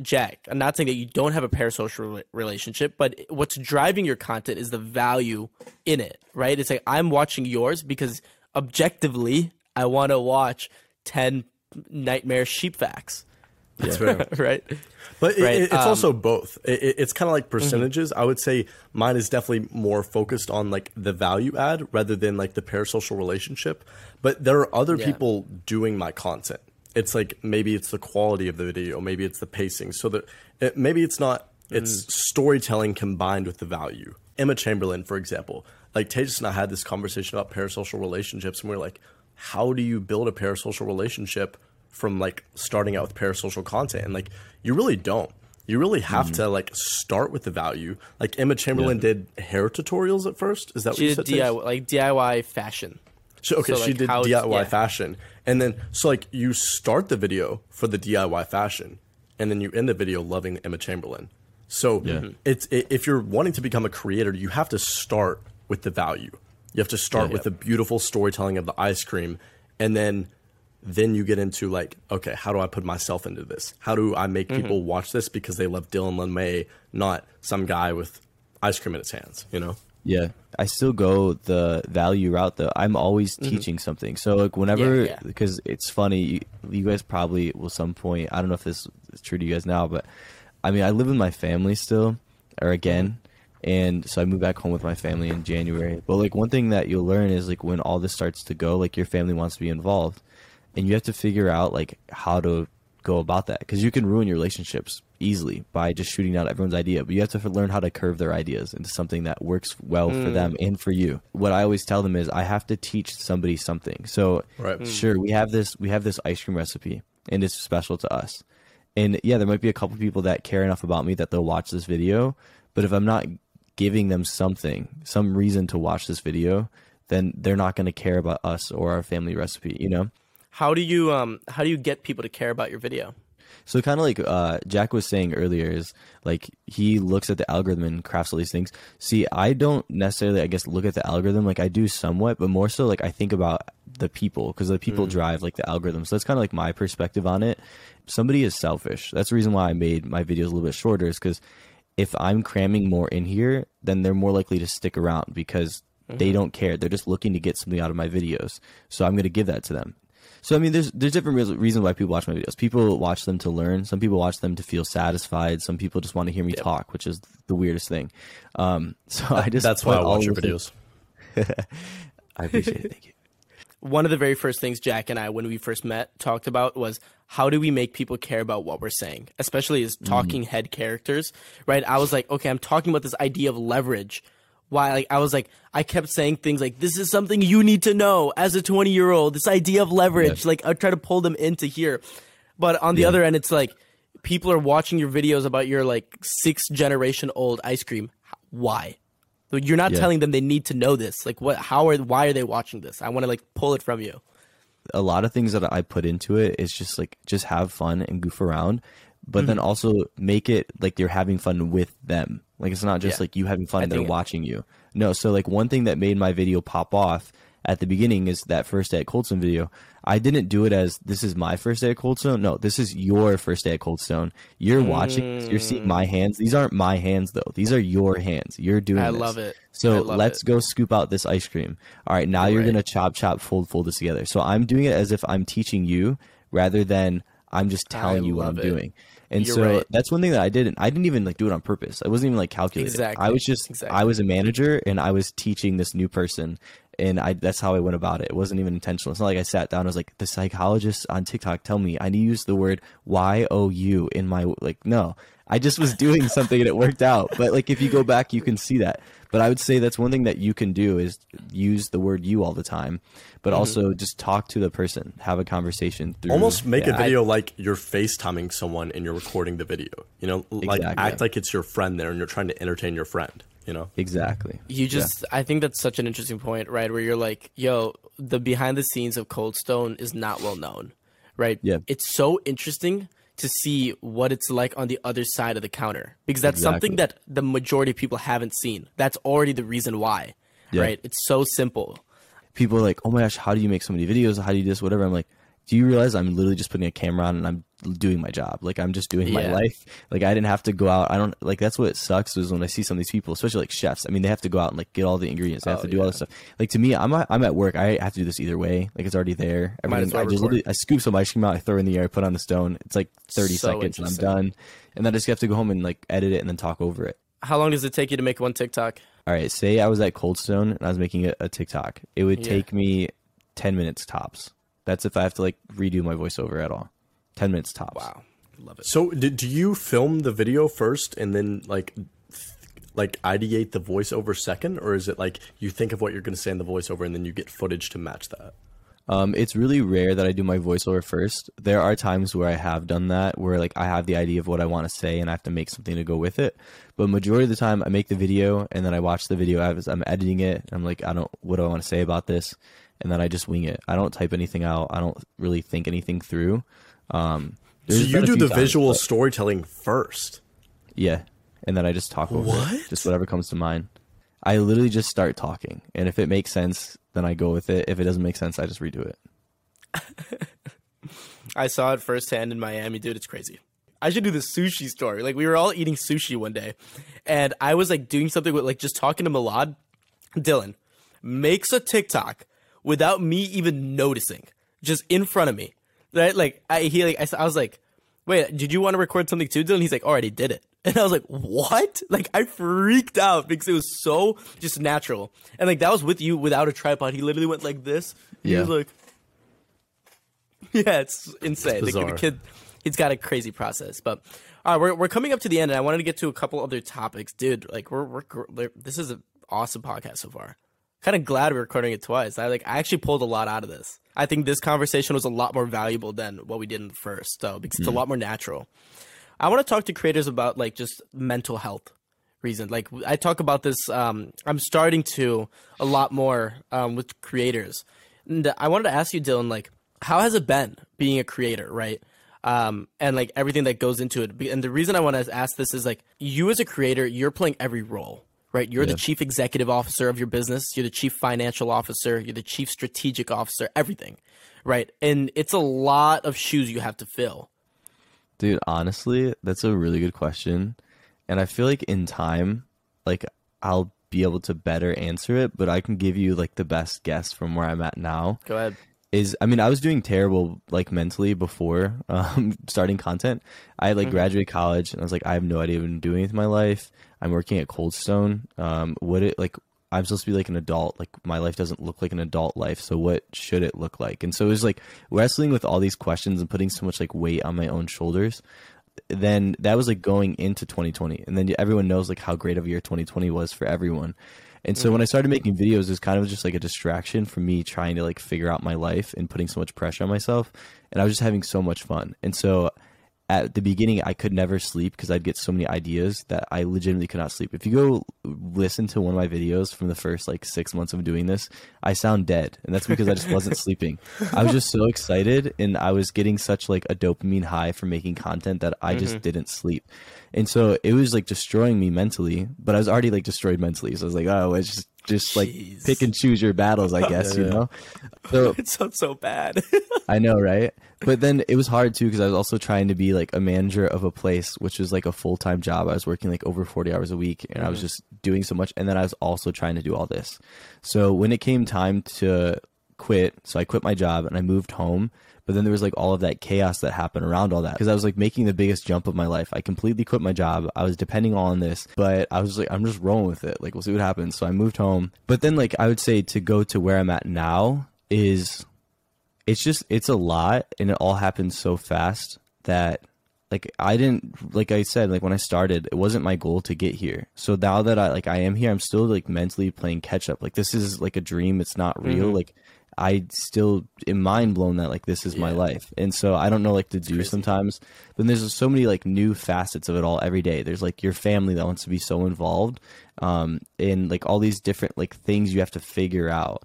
Jack, I'm not saying that you don't have a parasocial re- relationship, but what's driving your content is the value in it, right? It's like I'm watching yours because objectively, I want to watch 10 nightmare sheep facts. That's fair. right? But it, Right, it's um, also both. It, it- it's kind of like percentages. I would say mine is definitely more focused on like the value add rather than like the parasocial relationship. But there are other Yeah. people doing my content. It's like maybe it's the quality of the video, maybe it's the pacing. So that it, eh, maybe it's not. It's mm. storytelling combined with the value. Emma Chamberlain, for example, like Tejas and I had this conversation about parasocial relationships, and we are like, how do you build a parasocial relationship from like starting out with parasocial content? And like, you really don't. You really have mm-hmm. to like start with the value. Like Emma Chamberlain did hair tutorials at first. Is that what She you did said? DIY, like DIY fashion. So, okay, So, she did how- DIY yeah. fashion, and then so like you start the video for the DIY fashion, and then you end the video loving Emma Chamberlain. So it's i if you're wanting to become a creator, you have to start with the value. You have to start with the beautiful storytelling of the ice cream, and then then you get into like, okay, how do I put myself into this? How do I make mm-hmm. people watch this because they love Dylan Lemay, not some guy with ice cream in his hands? You know. Yeah, I still go the value route though. I'm always teaching something. So like whenever, Mm-hmm. Yeah, yeah. because it's funny, you, you guys probably will some point. I don't know if this is true to you guys now, but I mean, I live with my family still, or again, and so I moved back home with my family in January. But like one thing that you'll learn is like when all this starts to go, like your family wants to be involved, and you have to figure out like how to go about that because you can ruin your relationships easily by just shooting out everyone's idea but you have to learn how to curve their ideas into something that works well for mm. them and for you. What i always tell them is i have to teach somebody something. So Right. Mm. sure we have this we have this ice cream recipe and it's special to us. And yeah there might be a couple people that care enough about me that they'll watch this video but if i'm not giving them something some reason to watch this video then they're not going to care about us or our family recipe you know How do you um how do you get people to care about your video? So kind of like uh, Jack was saying earlier is like he looks at the algorithm and crafts all these things. See, I don't necessarily, I guess, look at the algorithm like I do somewhat, but more so like I think about the people because the people drive like the algorithm. So that's kind of like my perspective on it. Somebody is selfish. That's the reason why I made my videos a little bit shorter is because if I'm cramming more in here, then they're more likely to stick around because they don't care. They're just looking to get something out of my videos. So I'm going to give that to them. So I mean, there's there's different reas- reasons why people watch my videos. People watch them to learn. Some people watch them to feel satisfied. Some people just want to hear me talk, which is the weirdest thing. Um, so I just That's why I watch your videos. I appreciate it. Thank you. One of the very first things Jack and I, when we first met, talked about was how do we make people care about what we're saying, especially as talking head characters, right? I was like, okay, I'm talking about this idea of leverage. Why? Like, I was like, I kept saying things like, "This is something you need to know as a 20 year old." This idea of leverage, like, I try to pull them into here, but on the other end, it's like people are watching your videos about your like six generation old ice cream. Why? You're not Yeah. telling them they need to know this. Like, what? How are? Why are they watching this? I want to like pull it from you. a lot of things that I put into it is just like just have fun and goof around, but mm-hmm. then also make it like you're having fun with them. Like it's not just Yeah. like you having fun and they're watching you. No, so like one thing that made my video pop off at the beginning is that first day at Coldstone video. I didn't do it as this is my first day at Coldstone. No, this is your first day at Coldstone. You're watching, you're seeing my mm. hands. These aren't my hands though. These are your hands. You're doing I this. love it. So love let's it. go scoop out this ice cream. All right, now you're gonna chop, chop, fold, fold this together. So I'm doing it as if I'm teaching you rather than I'm just telling I you what I'm it. doing. And You're so right. that's one thing that I didn't. I didn't even like do it on purpose. I wasn't even like calculating. Exactly. I was just. Exactly. I was a manager and I was teaching this new person, and I that's how I went about it. It wasn't even intentional. It's not like I sat down. I was like the psychologist on TikTok tell me I need to use the word Y O U in my like. No, I just was doing something and it worked out. But like if you go back, you can see that. But I would say that's one thing that you can do is use the word you all the time, but mm-hmm. also just talk to the person, have a conversation through Almost make Yeah, a video like you're FaceTiming someone and you're recording the video. You know, like Exactly. act like it's your friend there and you're trying to entertain your friend. You know, exactly. You just, I think that's such an interesting point, right? Where you're like, yo, the behind the scenes of Cold Stone is not well known, right? Yeah. It's so interesting to see what it's like on the other side of the counter because that's something that the majority of people haven't seen. That's already the reason why, Yeah. right? It's so simple. people are like, "Oh my gosh, how do you make so many videos? How do you do this? Whatever." I'm like, do you realize I'm literally just putting a camera on and I'm doing my job? Like I'm just doing my life. Like I didn't have to go out. I don't like that's what sucks is when I see some of these people, especially like chefs. I mean, they have to go out and like get all the ingredients. They have Oh, to do all yeah. this stuff. Like to me, I'm I'm at work. I have to do this either way. Like it's already there. Everything, well I just I scoop some ice cream out, I throw it in the air, I put it on the stone. It's like 30 So seconds and I'm done. And then I just have to go home and like edit it and then talk over it. How long does it take you to make one TikTok? All right, say I was at Cold Stone and I was making a, a TikTok. It would Yeah. take me 10 minutes tops. That's if I have to like redo my voiceover at all. 10 minutes tops. Wow, love it. So, did, do you film the video first and then like th- like ideate the voiceover second, or is it like you think of what you're going to say in the voiceover and then you get footage to match that? Um, it's really rare that I do my voiceover first. There are times where I have done that, where like I have the idea of what I want to say and I have to make something to go with it. But majority of the time, I make the video and then I watch the video as I'm editing it. And I'm like, I don't, what do I want to say about this? And then I just wing it. I don't type anything out. I don't really think anything through. Um, So you do the times, visual but- storytelling first. Yeah, and then I just talk over it. Just whatever comes to mind. I literally just start talking, and if it makes sense, then I go with it. If it doesn't make sense, I just redo it. I saw it firsthand in Miami, dude. It's crazy. I should do the sushi story. Like we were all eating sushi one day, and I was like doing something with like just talking to Milad. Dylan makes a TikTok without me even noticing, just in front of me. Right? Like I he like I was like, wait, did you want to record something too, Dylan? He's like, already did it. And I was like, what? Like I freaked out because it was so just natural. And like that was with you without a tripod. He literally went like this. He Yeah. was like, yeah, it's insane. It's the, the kid, he's got a crazy process. But all right, we're we're coming up to the end, and I wanted to get to a couple other topics, dude. Like we're we're this is an awesome podcast so far. Kind of glad we're recording it twice. I like I actually pulled a lot out of this. I think this conversation was a lot more valuable than what we did in the first, though, because it's a lot more natural. I want to talk to creators about like just mental health reasons. Like I talk about this. Um, I'm starting to a lot more um, with creators, and I wanted to ask you, Dylan, like how has it been being a creator, right? Um, and like everything that goes into it. And the reason I want to ask this is like you as a creator, you're playing every role. Right, you're the chief executive officer of your business. You're the chief financial officer. You're the chief strategic officer. Everything, right? And it's a lot of shoes you have to fill. Dude, honestly, that's a really good question. And I feel like in time, like I'll be able to better answer it, but I can give you like the best guess from where I'm at now. Go ahead. Is I mean, I was doing terrible like mentally before um, starting content. I had like graduated college and I was like, I have no idea what I'm doing with my life. I'm working at Cold Stone. Um, what it like I'm supposed to be like an adult. Like my life doesn't look like an adult life. So what should it look like? And so it was like wrestling with all these questions and putting so much like weight on my own shoulders. Then that was like going into 2020, and then everyone knows like how great of a year 2020 was for everyone. And so mm-hmm. when I started making videos, it was kind of just like a distraction for me trying to like figure out my life and putting so much pressure on myself. And I was just having so much fun. And so at the beginning, I could never sleep because I'd get so many ideas that I legitimately could not sleep. If you go listen to one of my videos from the first like six months of doing this, I sound dead. And that's because I just wasn't sleeping. I was just so excited and I was getting such like a dopamine high from making content that I just mm-hmm. didn't sleep. And so it was like destroying me mentally, but I was already like destroyed mentally. So I was like, oh, it's just, just like Jeez. pick and choose your battles, I guess, you know? So It sounds so bad. I know, right? But then it was hard too because I was also trying to be like a manager of a place, which was like a full time job. I was working like over 40 hours a week and I was mm-hmm. just doing so much. And then I was also trying to do all this. So when it came time to quit, so I quit my job and I moved home. But then there was like all of that chaos that happened around all that because I was like making the biggest jump of my life. I completely quit my job. I was depending on this, but I was like, I'm just rolling with it. Like, we'll see what happens. So I moved home. But then, like, I would say to go to where I'm at now is it's just it's a lot and it all happened so fast that like I didn't like I said like when I started it wasn't my goal to get here. So now that I like I am here I'm still like mentally playing catch up. Like this is like a dream, it's not real. Mm-hmm. Like I still am mind blown that like this is my life. And so I don't know like to do sometimes. But there's so many like new facets of it all every day. There's like your family that wants to be so involved um in like all these different like things you have to figure out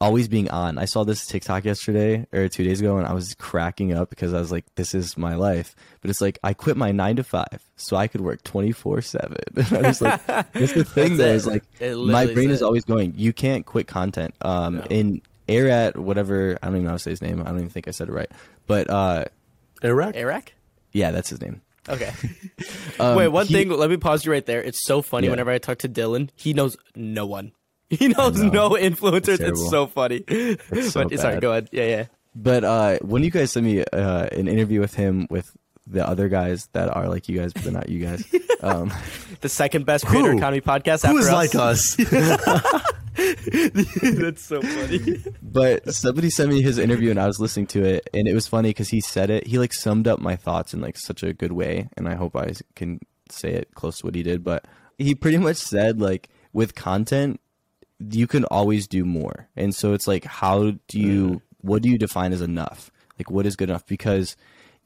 always being on. I saw this TikTok yesterday or two days ago, and I was cracking up because I was like, "This is my life." But it's like I quit my nine to five so I could work twenty four seven. I was like, "That's the thing." It. is like my brain is it. always going. You can't quit content. Um, and Arat, whatever. I don't even know how to say his name. I don't even think I said it right. But uh, Iraq. Iraq. yeah, that's his name. Okay. Um, Wait, one he- thing. Let me pause you right there. It's so funny Yeah. whenever I talk to Dylan. He knows no one. He knows no influencers. It's, terrible. so funny. so but sorry, bad. go ahead. Yeah, yeah. But uh, when you guys sent me uh, an interview with him with the other guys that are like you guys, but they're not you guys. Um, The second best creator Who? economy podcast. Who after is us. like us? That's so funny. but somebody sent me his interview and I was listening to it and it was funny because he said it. He like summed up my thoughts in like such a good way, and I hope I can say it close to what he did. But he pretty much said like with content, you can always do more, and so it's like how do you what do you define as enough? Like what is good enough? Because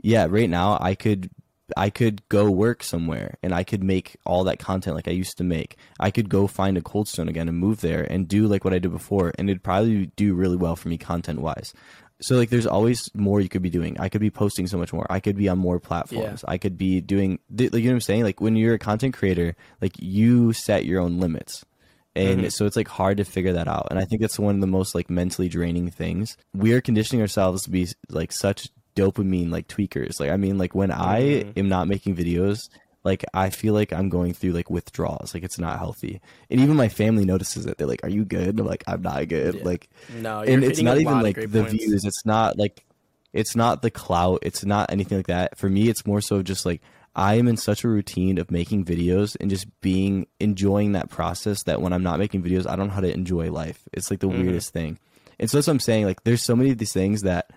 yeah, right now I could I could go work somewhere and I could make all that content like I used to make. I could go find a cold stone again and move there and do like what I did before and it'd probably do really well for me content wise. So like there's always more you could be doing. I could be posting so much more. I could be on more platforms. I could be doing th- like you know what I'm saying? Like when you're a content creator, like you set your own limits. And mm-hmm. so it's like hard to figure that out. And I think that's one of the most like mentally draining things. We are conditioning ourselves to be like such dopamine like tweakers. Like I mean like when I am not making videos, like I feel like I'm going through like withdrawals. Like it's not healthy. And even my family notices it. They're like, "Are you good?" I'm like, "I'm not good." Like No, you're and it's not even like the points. views. It's not like it's not the clout. It's not anything like that. For me, it's more so just like I am in such a routine of making videos and just being enjoying that process that when I'm not making videos, I don't know how to enjoy life. It's like the Mm-hmm. weirdest thing. And so that's what I'm saying. Like there's so many of these things that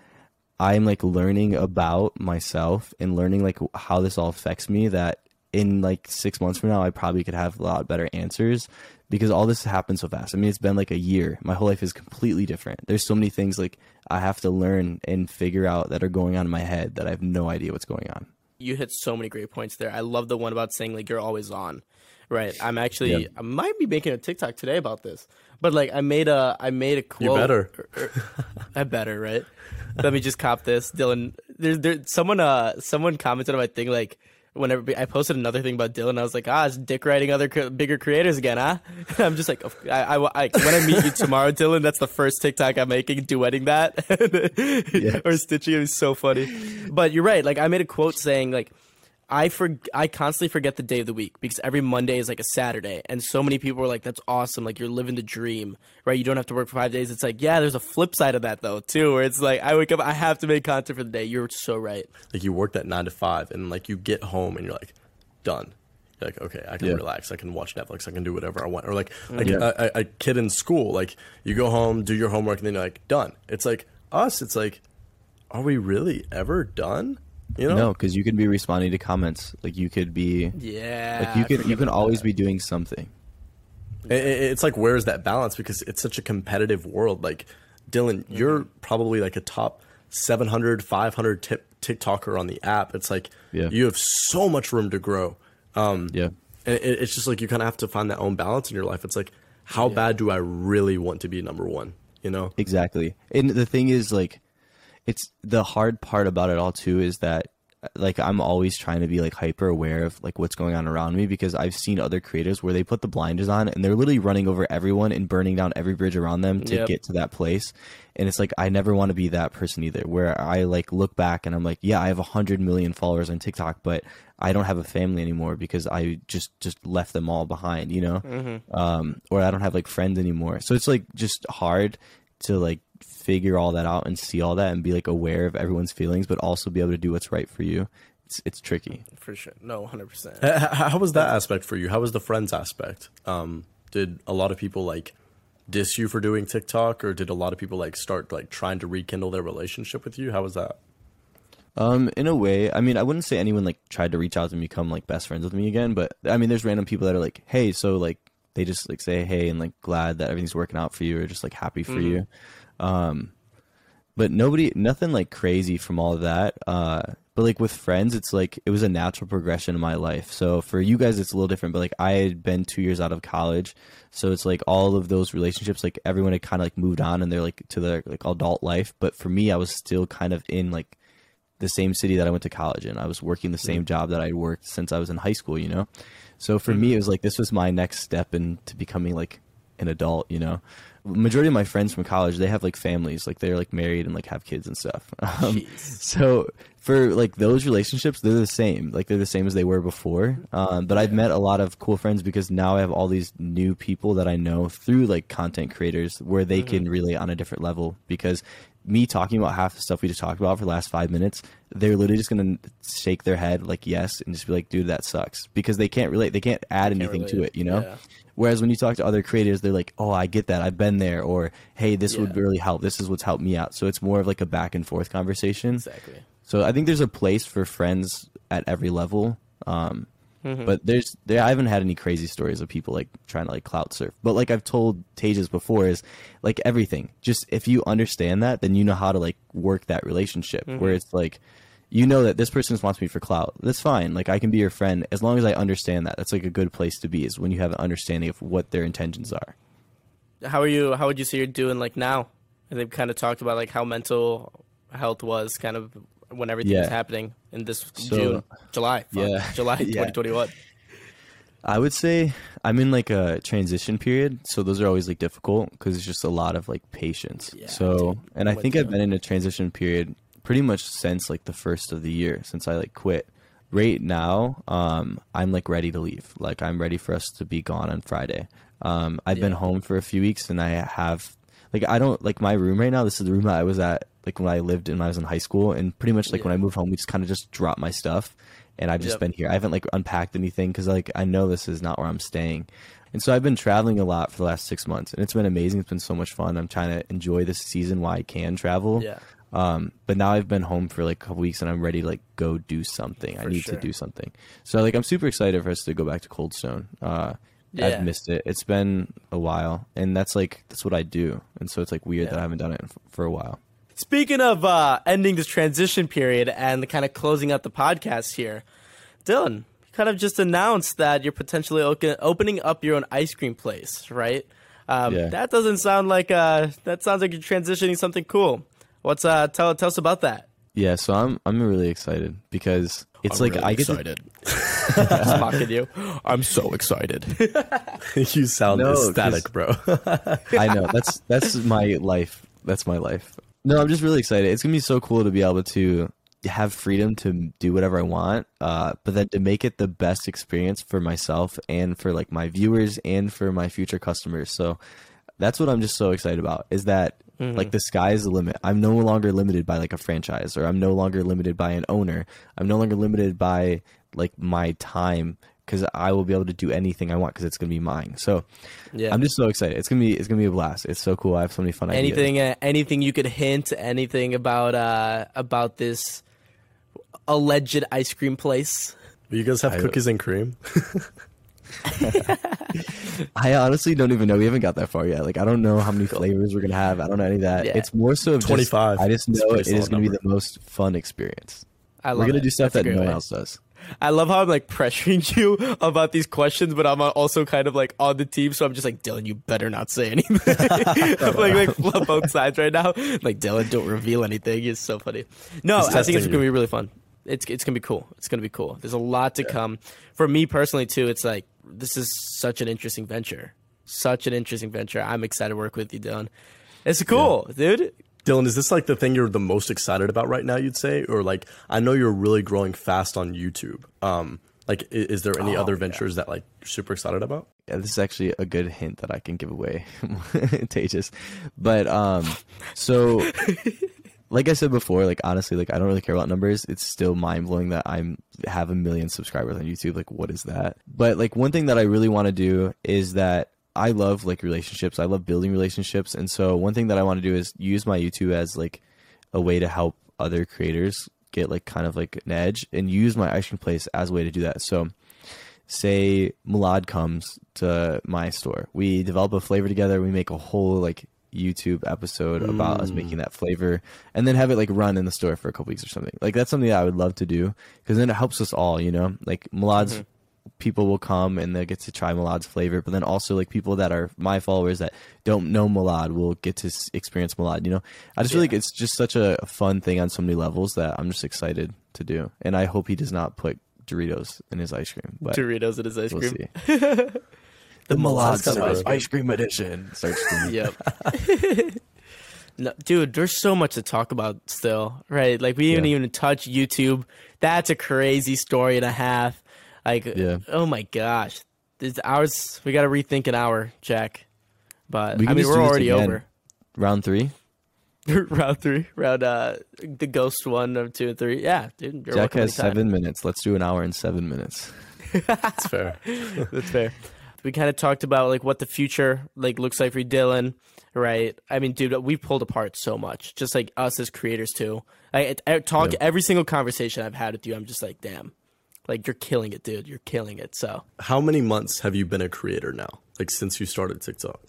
I'm like learning about myself and learning like how this all affects me that in like six months from now I probably could have a lot better answers because all this happened so fast. I mean it's been like a year. My whole life is completely different. There's so many things like I have to learn and figure out that are going on in my head that I have no idea what's going on. you hit so many great points there. I love the one about saying like you're always on. Right. I'm actually Yeah. I might be making a TikTok today about this. But like I made a I made a quote. better. I better, right? Let me just cop this. Dylan there's there someone uh someone commented on my thing like whenever I posted another thing about Dylan, I was like, ah, it's dick writing other bigger creators again, huh? I'm just like, I, I, I- when I meet you tomorrow, Dylan, that's the first TikTok I'm making, duetting that or stitching. It was so funny. But you're right. Like I made a quote saying like, I for I constantly forget the day of the week because every Monday is like a Saturday, and so many people are like, "That's awesome! Like you're living the dream, right? You don't have to work for five days." It's like, yeah, there's a flip side of that though too, where it's like I wake up, I have to make content for the day. You're so right. like you work that nine to five and like you get home and you're like done you're like okay i can Yeah. relax i can watch netflix i can do whatever i want or like mm-hmm. like Yeah. a, a, a kid in school like you go home do your homework and then you're like done it's like us it's like are we really ever done you know No, because you can be responding to comments. Like you could be Yeah, like you can you can always that. be doing something. It- it- it's like where's that balance because it's such a competitive world like dylan you're probably like a top 700 500 tip tiktoker on the app it's like Yeah. you have so much room to grow um Yeah. and it, it's just like you kind of have to find that own balance in your life it's like how bad do i really want to be number one you know Exactly. And the thing is like it's the hard part about it all too is that like I'm always trying to be like hyper aware of like what's going on around me because I've seen other creators where they put the blinders on and they're literally running over everyone and burning down every bridge around them to Yep. get to that place. And it's like I never want to be that person either where I like look back and I'm like, yeah, I have a hundred million followers on TikTok, but I don't have a family anymore because I just just left them all behind, you know? Um or I don't have like friends anymore. So it's like just hard to like figure all that out and see all that and be like aware of everyone's feelings but also be able to do what's right for you it's it's tricky. For sure. No, hundred percent. H- h- how was that aspect for you? How was the friends aspect? Um did a lot of people like diss you for doing tiktok or did a lot of people like start like trying to rekindle their relationship with you? How was that? Um in a way i mean i wouldn't say anyone like tried to reach out and become like best friends with me again but i mean there's random people that are like hey so like they just like say hey and like glad that everything's working out for you or just like happy for you um but nobody nothing like crazy from all of that uh but like with friends it's like it was a natural progression in my life so for you guys it's a little different but like i had been two years out of college so it's like all of those relationships like everyone had kind of like moved on and they're like to their like adult life but for me i was still kind of in like the same city that I went to college in. I was working the same job that I'd worked since I was in high school, you know? So for me, it was like this was my next step into becoming like an adult, you know. Majority of my friends from college, they have like families, like they're like married and like have kids and stuff. Um, so for like those relationships, they're the same. Like they're the same as they were before. Um, but I've met a lot of cool friends because now I have all these new people that I know through like content creators where they can relate on a different level because me talking about half the stuff we just talked about for the last five minutes, they're literally just gonna shake their head like yes and just be like, dude, that sucks. Because they can't relate they can't add anything to it, you know? Yeah. Whereas when you talk to other creators, they're like, "Oh, I get that. I've been there," or "Hey, this would really help. This is what's helped me out." So it's more of like a back and forth conversation. Exactly. So I think there's a place for friends at every level. Um, Mm-hmm. But there's there I haven't had any crazy stories of people like trying to like clout surf. But like I've told Tejas before is like everything. Just if you understand that, then you know how to like work that relationship. Mm-hmm. Where it's like you know that this person just wants me for clout. That's fine. Like I can be your friend as long as I understand that. That's like a good place to be is when you have an understanding of what their intentions are. How are you? How would you say you're doing like now? And they've kind of talked about like how mental health was kind of when everything was happening in this So- June, July, Yeah. July 2021. I would say I'm in like a transition period, so those are always like difficult because it's just a lot of like patience. Yeah, so, dude. and I think I've been in a transition period pretty much since like the first of the year since I like quit. Right now, um, I'm like ready to leave. Like I'm ready for us to be gone on Friday. Um, I've been home for a few weeks and I have like I don't like my room right now. This is the room that I was at like when I lived and when I was in high school, and pretty much like when I moved home, we just kind of just dropped my stuff, and I've just Yep. been here. I haven't like unpacked anything because like I know this is not where I'm staying, and so I've been traveling a lot for the last six months, and it's been amazing. It's been so much fun. I'm trying to enjoy this season while I can travel. Yeah. Um, but now I've been home for like a couple weeks and I'm ready to like go do something. I need sure. to do something. So like I'm super excited for us to go back to Cold Stone. Uh, Yeah. I've missed it. It's been a while, and that's like that's what I do. And so it's like weird that I haven't done it for a while. Speaking of uh, ending this transition period and kind of closing out the podcast here, Dylan, you kind of just announced that you're potentially open, opening up your own ice cream place, right? Um, Yeah. That doesn't sound like uh, that sounds like you're transitioning something cool. What's uh? Tell tell us about that. Yeah, so I'm I'm really excited because it's like I get to, Just mocking you. I'm so excited. you sound No, ecstatic, bro. I know that's that's my life. That's my life. No, I'm just really excited. It's gonna be so cool to be able to have freedom to do whatever I want, uh, but then to make it the best experience for myself and for like my viewers and for my future customers. So that's what I'm just so excited about. Is that like the sky is the limit. I'm no longer limited by like a franchise, or I'm no longer limited by an owner. I'm no longer limited by like my time because I will be able to do anything I want because it's gonna be mine. So Yeah. I'm just so excited. It's gonna be it's gonna be a blast. It's so cool. I have so many fun ideas. anything uh, anything you could hint anything about uh about this alleged ice cream place you guys have cookies and cream? I honestly don't even know. We haven't got that far yet. Like I don't know how many flavors we're gonna have. I don't know any of that. Yeah. It's more so of 25. I just know it is gonna be the most fun experience. I love We're gonna it. do stuff That's that no one else does. I love how I'm like pressuring you about these questions, but I'm also kind of like on the team, so I'm just like Dylan, you better not say anything. I'm like like flip both sides right now. Like Dylan, don't reveal anything. It's so funny. No, He's I think it's testing gonna be really fun. It's it's gonna be cool. It's gonna be cool. There's a lot to come. For me personally too, it's like this is such an interesting venture. Such an interesting venture. I'm excited to work with you, Dylan. It's cool, dude. Dylan, is this like the thing you're the most excited about right now? You'd say, or like I know you're really growing fast on YouTube. Um, like i- is there any Oh, other yeah. ventures that like you're super excited about? Yeah, this is actually a good hint that I can give away, Tejas. But um, so like I said before, like honestly, like I don't really care about numbers. It's still mind blowing that I'm have a million subscribers on YouTube. Like, what is that? But like one thing that I really want to do is that I love like relationships. I love building relationships, and so one thing that I want to do is use my YouTube as like a way to help other creators get like kind of like an edge, and use my ice cream place as a way to do that. So say Milad comes to my store. We develop a flavor together. We make a whole like YouTube episode about us making hmm. that flavor and then have it like run in the store for a couple weeks or something. Like that's something that I would love to do because then it helps us all, you know? Like Milad's mm-hmm. people will come and they'll get to try Milad's flavor, but then also like people that are my followers that don't know Milad will get to experience Milad, you know? I just feel like it's just such a fun thing on so many levels that I'm just excited to do. And I hope he does not put Doritos in his ice cream. But Doritos in his ice we'll cream. see. The Milad Milad Ice ice cream edition. Start screaming. Yep. no, dude, there's so much to talk about still, right? Like we didn't Yeah. even touch YouTube. That's a crazy story and a half. Like, Yeah. oh my gosh, this ours. We got to rethink an hour, Jack. But we I mean, we're already over. Round three. round three, round uh, the ghost one of two and three. Yeah, dude, you're Jack has anytime. seven minutes. Let's do an hour and seven minutes. That's fair. That's fair. We kind of talked about like what the future like looks like for Dylan, right? I mean, dude, we pulled apart so much, just like us as creators too. I, I talk Yeah. every single conversation I've had with you. I'm just like, damn, like you're killing it, dude. You're killing it. So How many months have you been a creator now? Like since you started TikTok?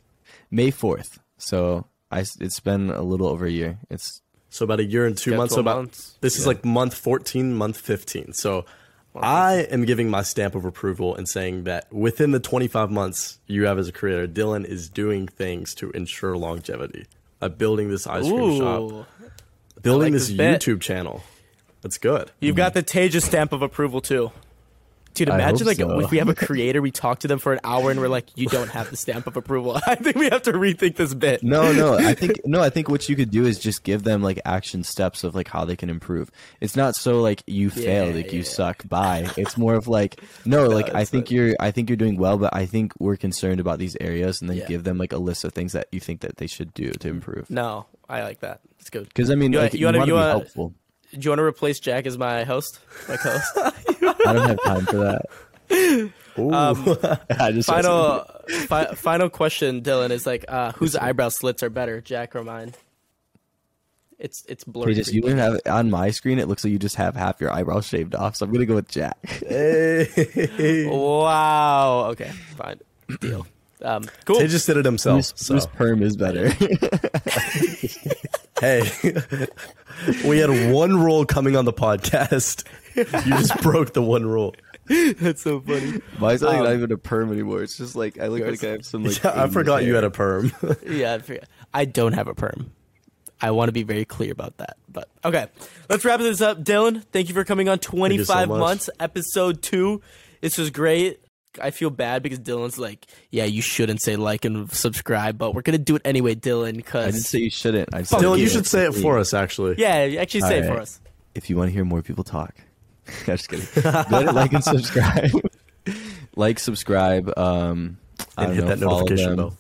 May fourth. So I. s- It's been a little over a year. It's So about a year and two months. So about months. this is like month fourteen, month fifteen. So I am giving my stamp of approval and saying that within the twenty five months you have as a creator, Dylan is doing things to ensure longevity. Uh, building this ice cream shop, building like this this. YouTube channel. That's good. you've got the Tejas stamp of approval too. Dude, imagine like so. if we have a creator, we talk to them for an hour, and we're like, "You don't have the stamp of approval." I think we have to rethink this bit. no, no. I think no. I think what you could do is just give them like action steps of like how they can improve. It's not so like you failed, like you yeah. suck. Bye. It's more of like no, like I think you're. I think you're doing well, but I think we're concerned about these areas, and then Yeah. give them like a list of things that you think that they should do to improve. No, I like that. It's good. Because I mean, You- like, you you, want to you be helpful. Do you want to replace Jack as my host, my co-host? I don't have time for that. I just final, fi- final question, Dylan is like, uh, whose eyebrow slits are better, Jack or mine? It's it's blurry. Okay, just you you. don't have on my screen. It looks like you just have half your eyebrows shaved off. So I'm gonna go with Jack. Wow. Okay. Fine. Deal. Um, cool. He just did it himself. Whose, so. whose perm is better? Hey, we had one rule coming on the podcast. You just broke the one rule. That's so funny. Mine's like Um, not even a perm anymore. It's just like I look like I have some like. Yeah, I 80s forgot you had a perm. Yeah, I forget. I don't have a perm. I want to be very clear about that. But okay, let's wrap this up. Dylan, thank you for coming on 25 much. months, episode two. This was great. I feel bad because Dylan's like, yeah, you shouldn't say like and subscribe, but we're gonna do it anyway, Dylan. I didn't Because say you shouldn't. I said Dylan, you you. should say it for us, actually. yeah, actually say it for us. If you want to hear more people talk, I'm just kidding. Go like and subscribe. like, subscribe. Um, I And don't hit know, that follow notification them, bell.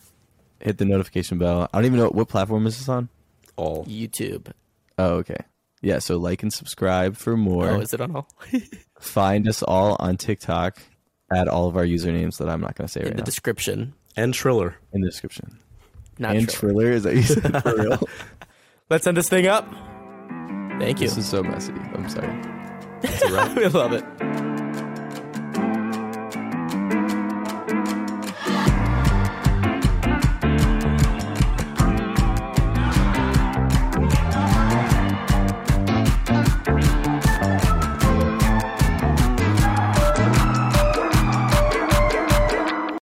Hit the notification bell. I don't even know what platform is this on. All. YouTube. Oh, okay. Yeah, so like and subscribe for more. Oh, is it on all? Find us all on TikTok. Add all of our usernames that I'm not going to say In right the now description. And Triller. in the description. Not and true. Triller is that you said for real? Let's end this thing up. Thank you. this is so messy. I'm sorry. That's right. we love it.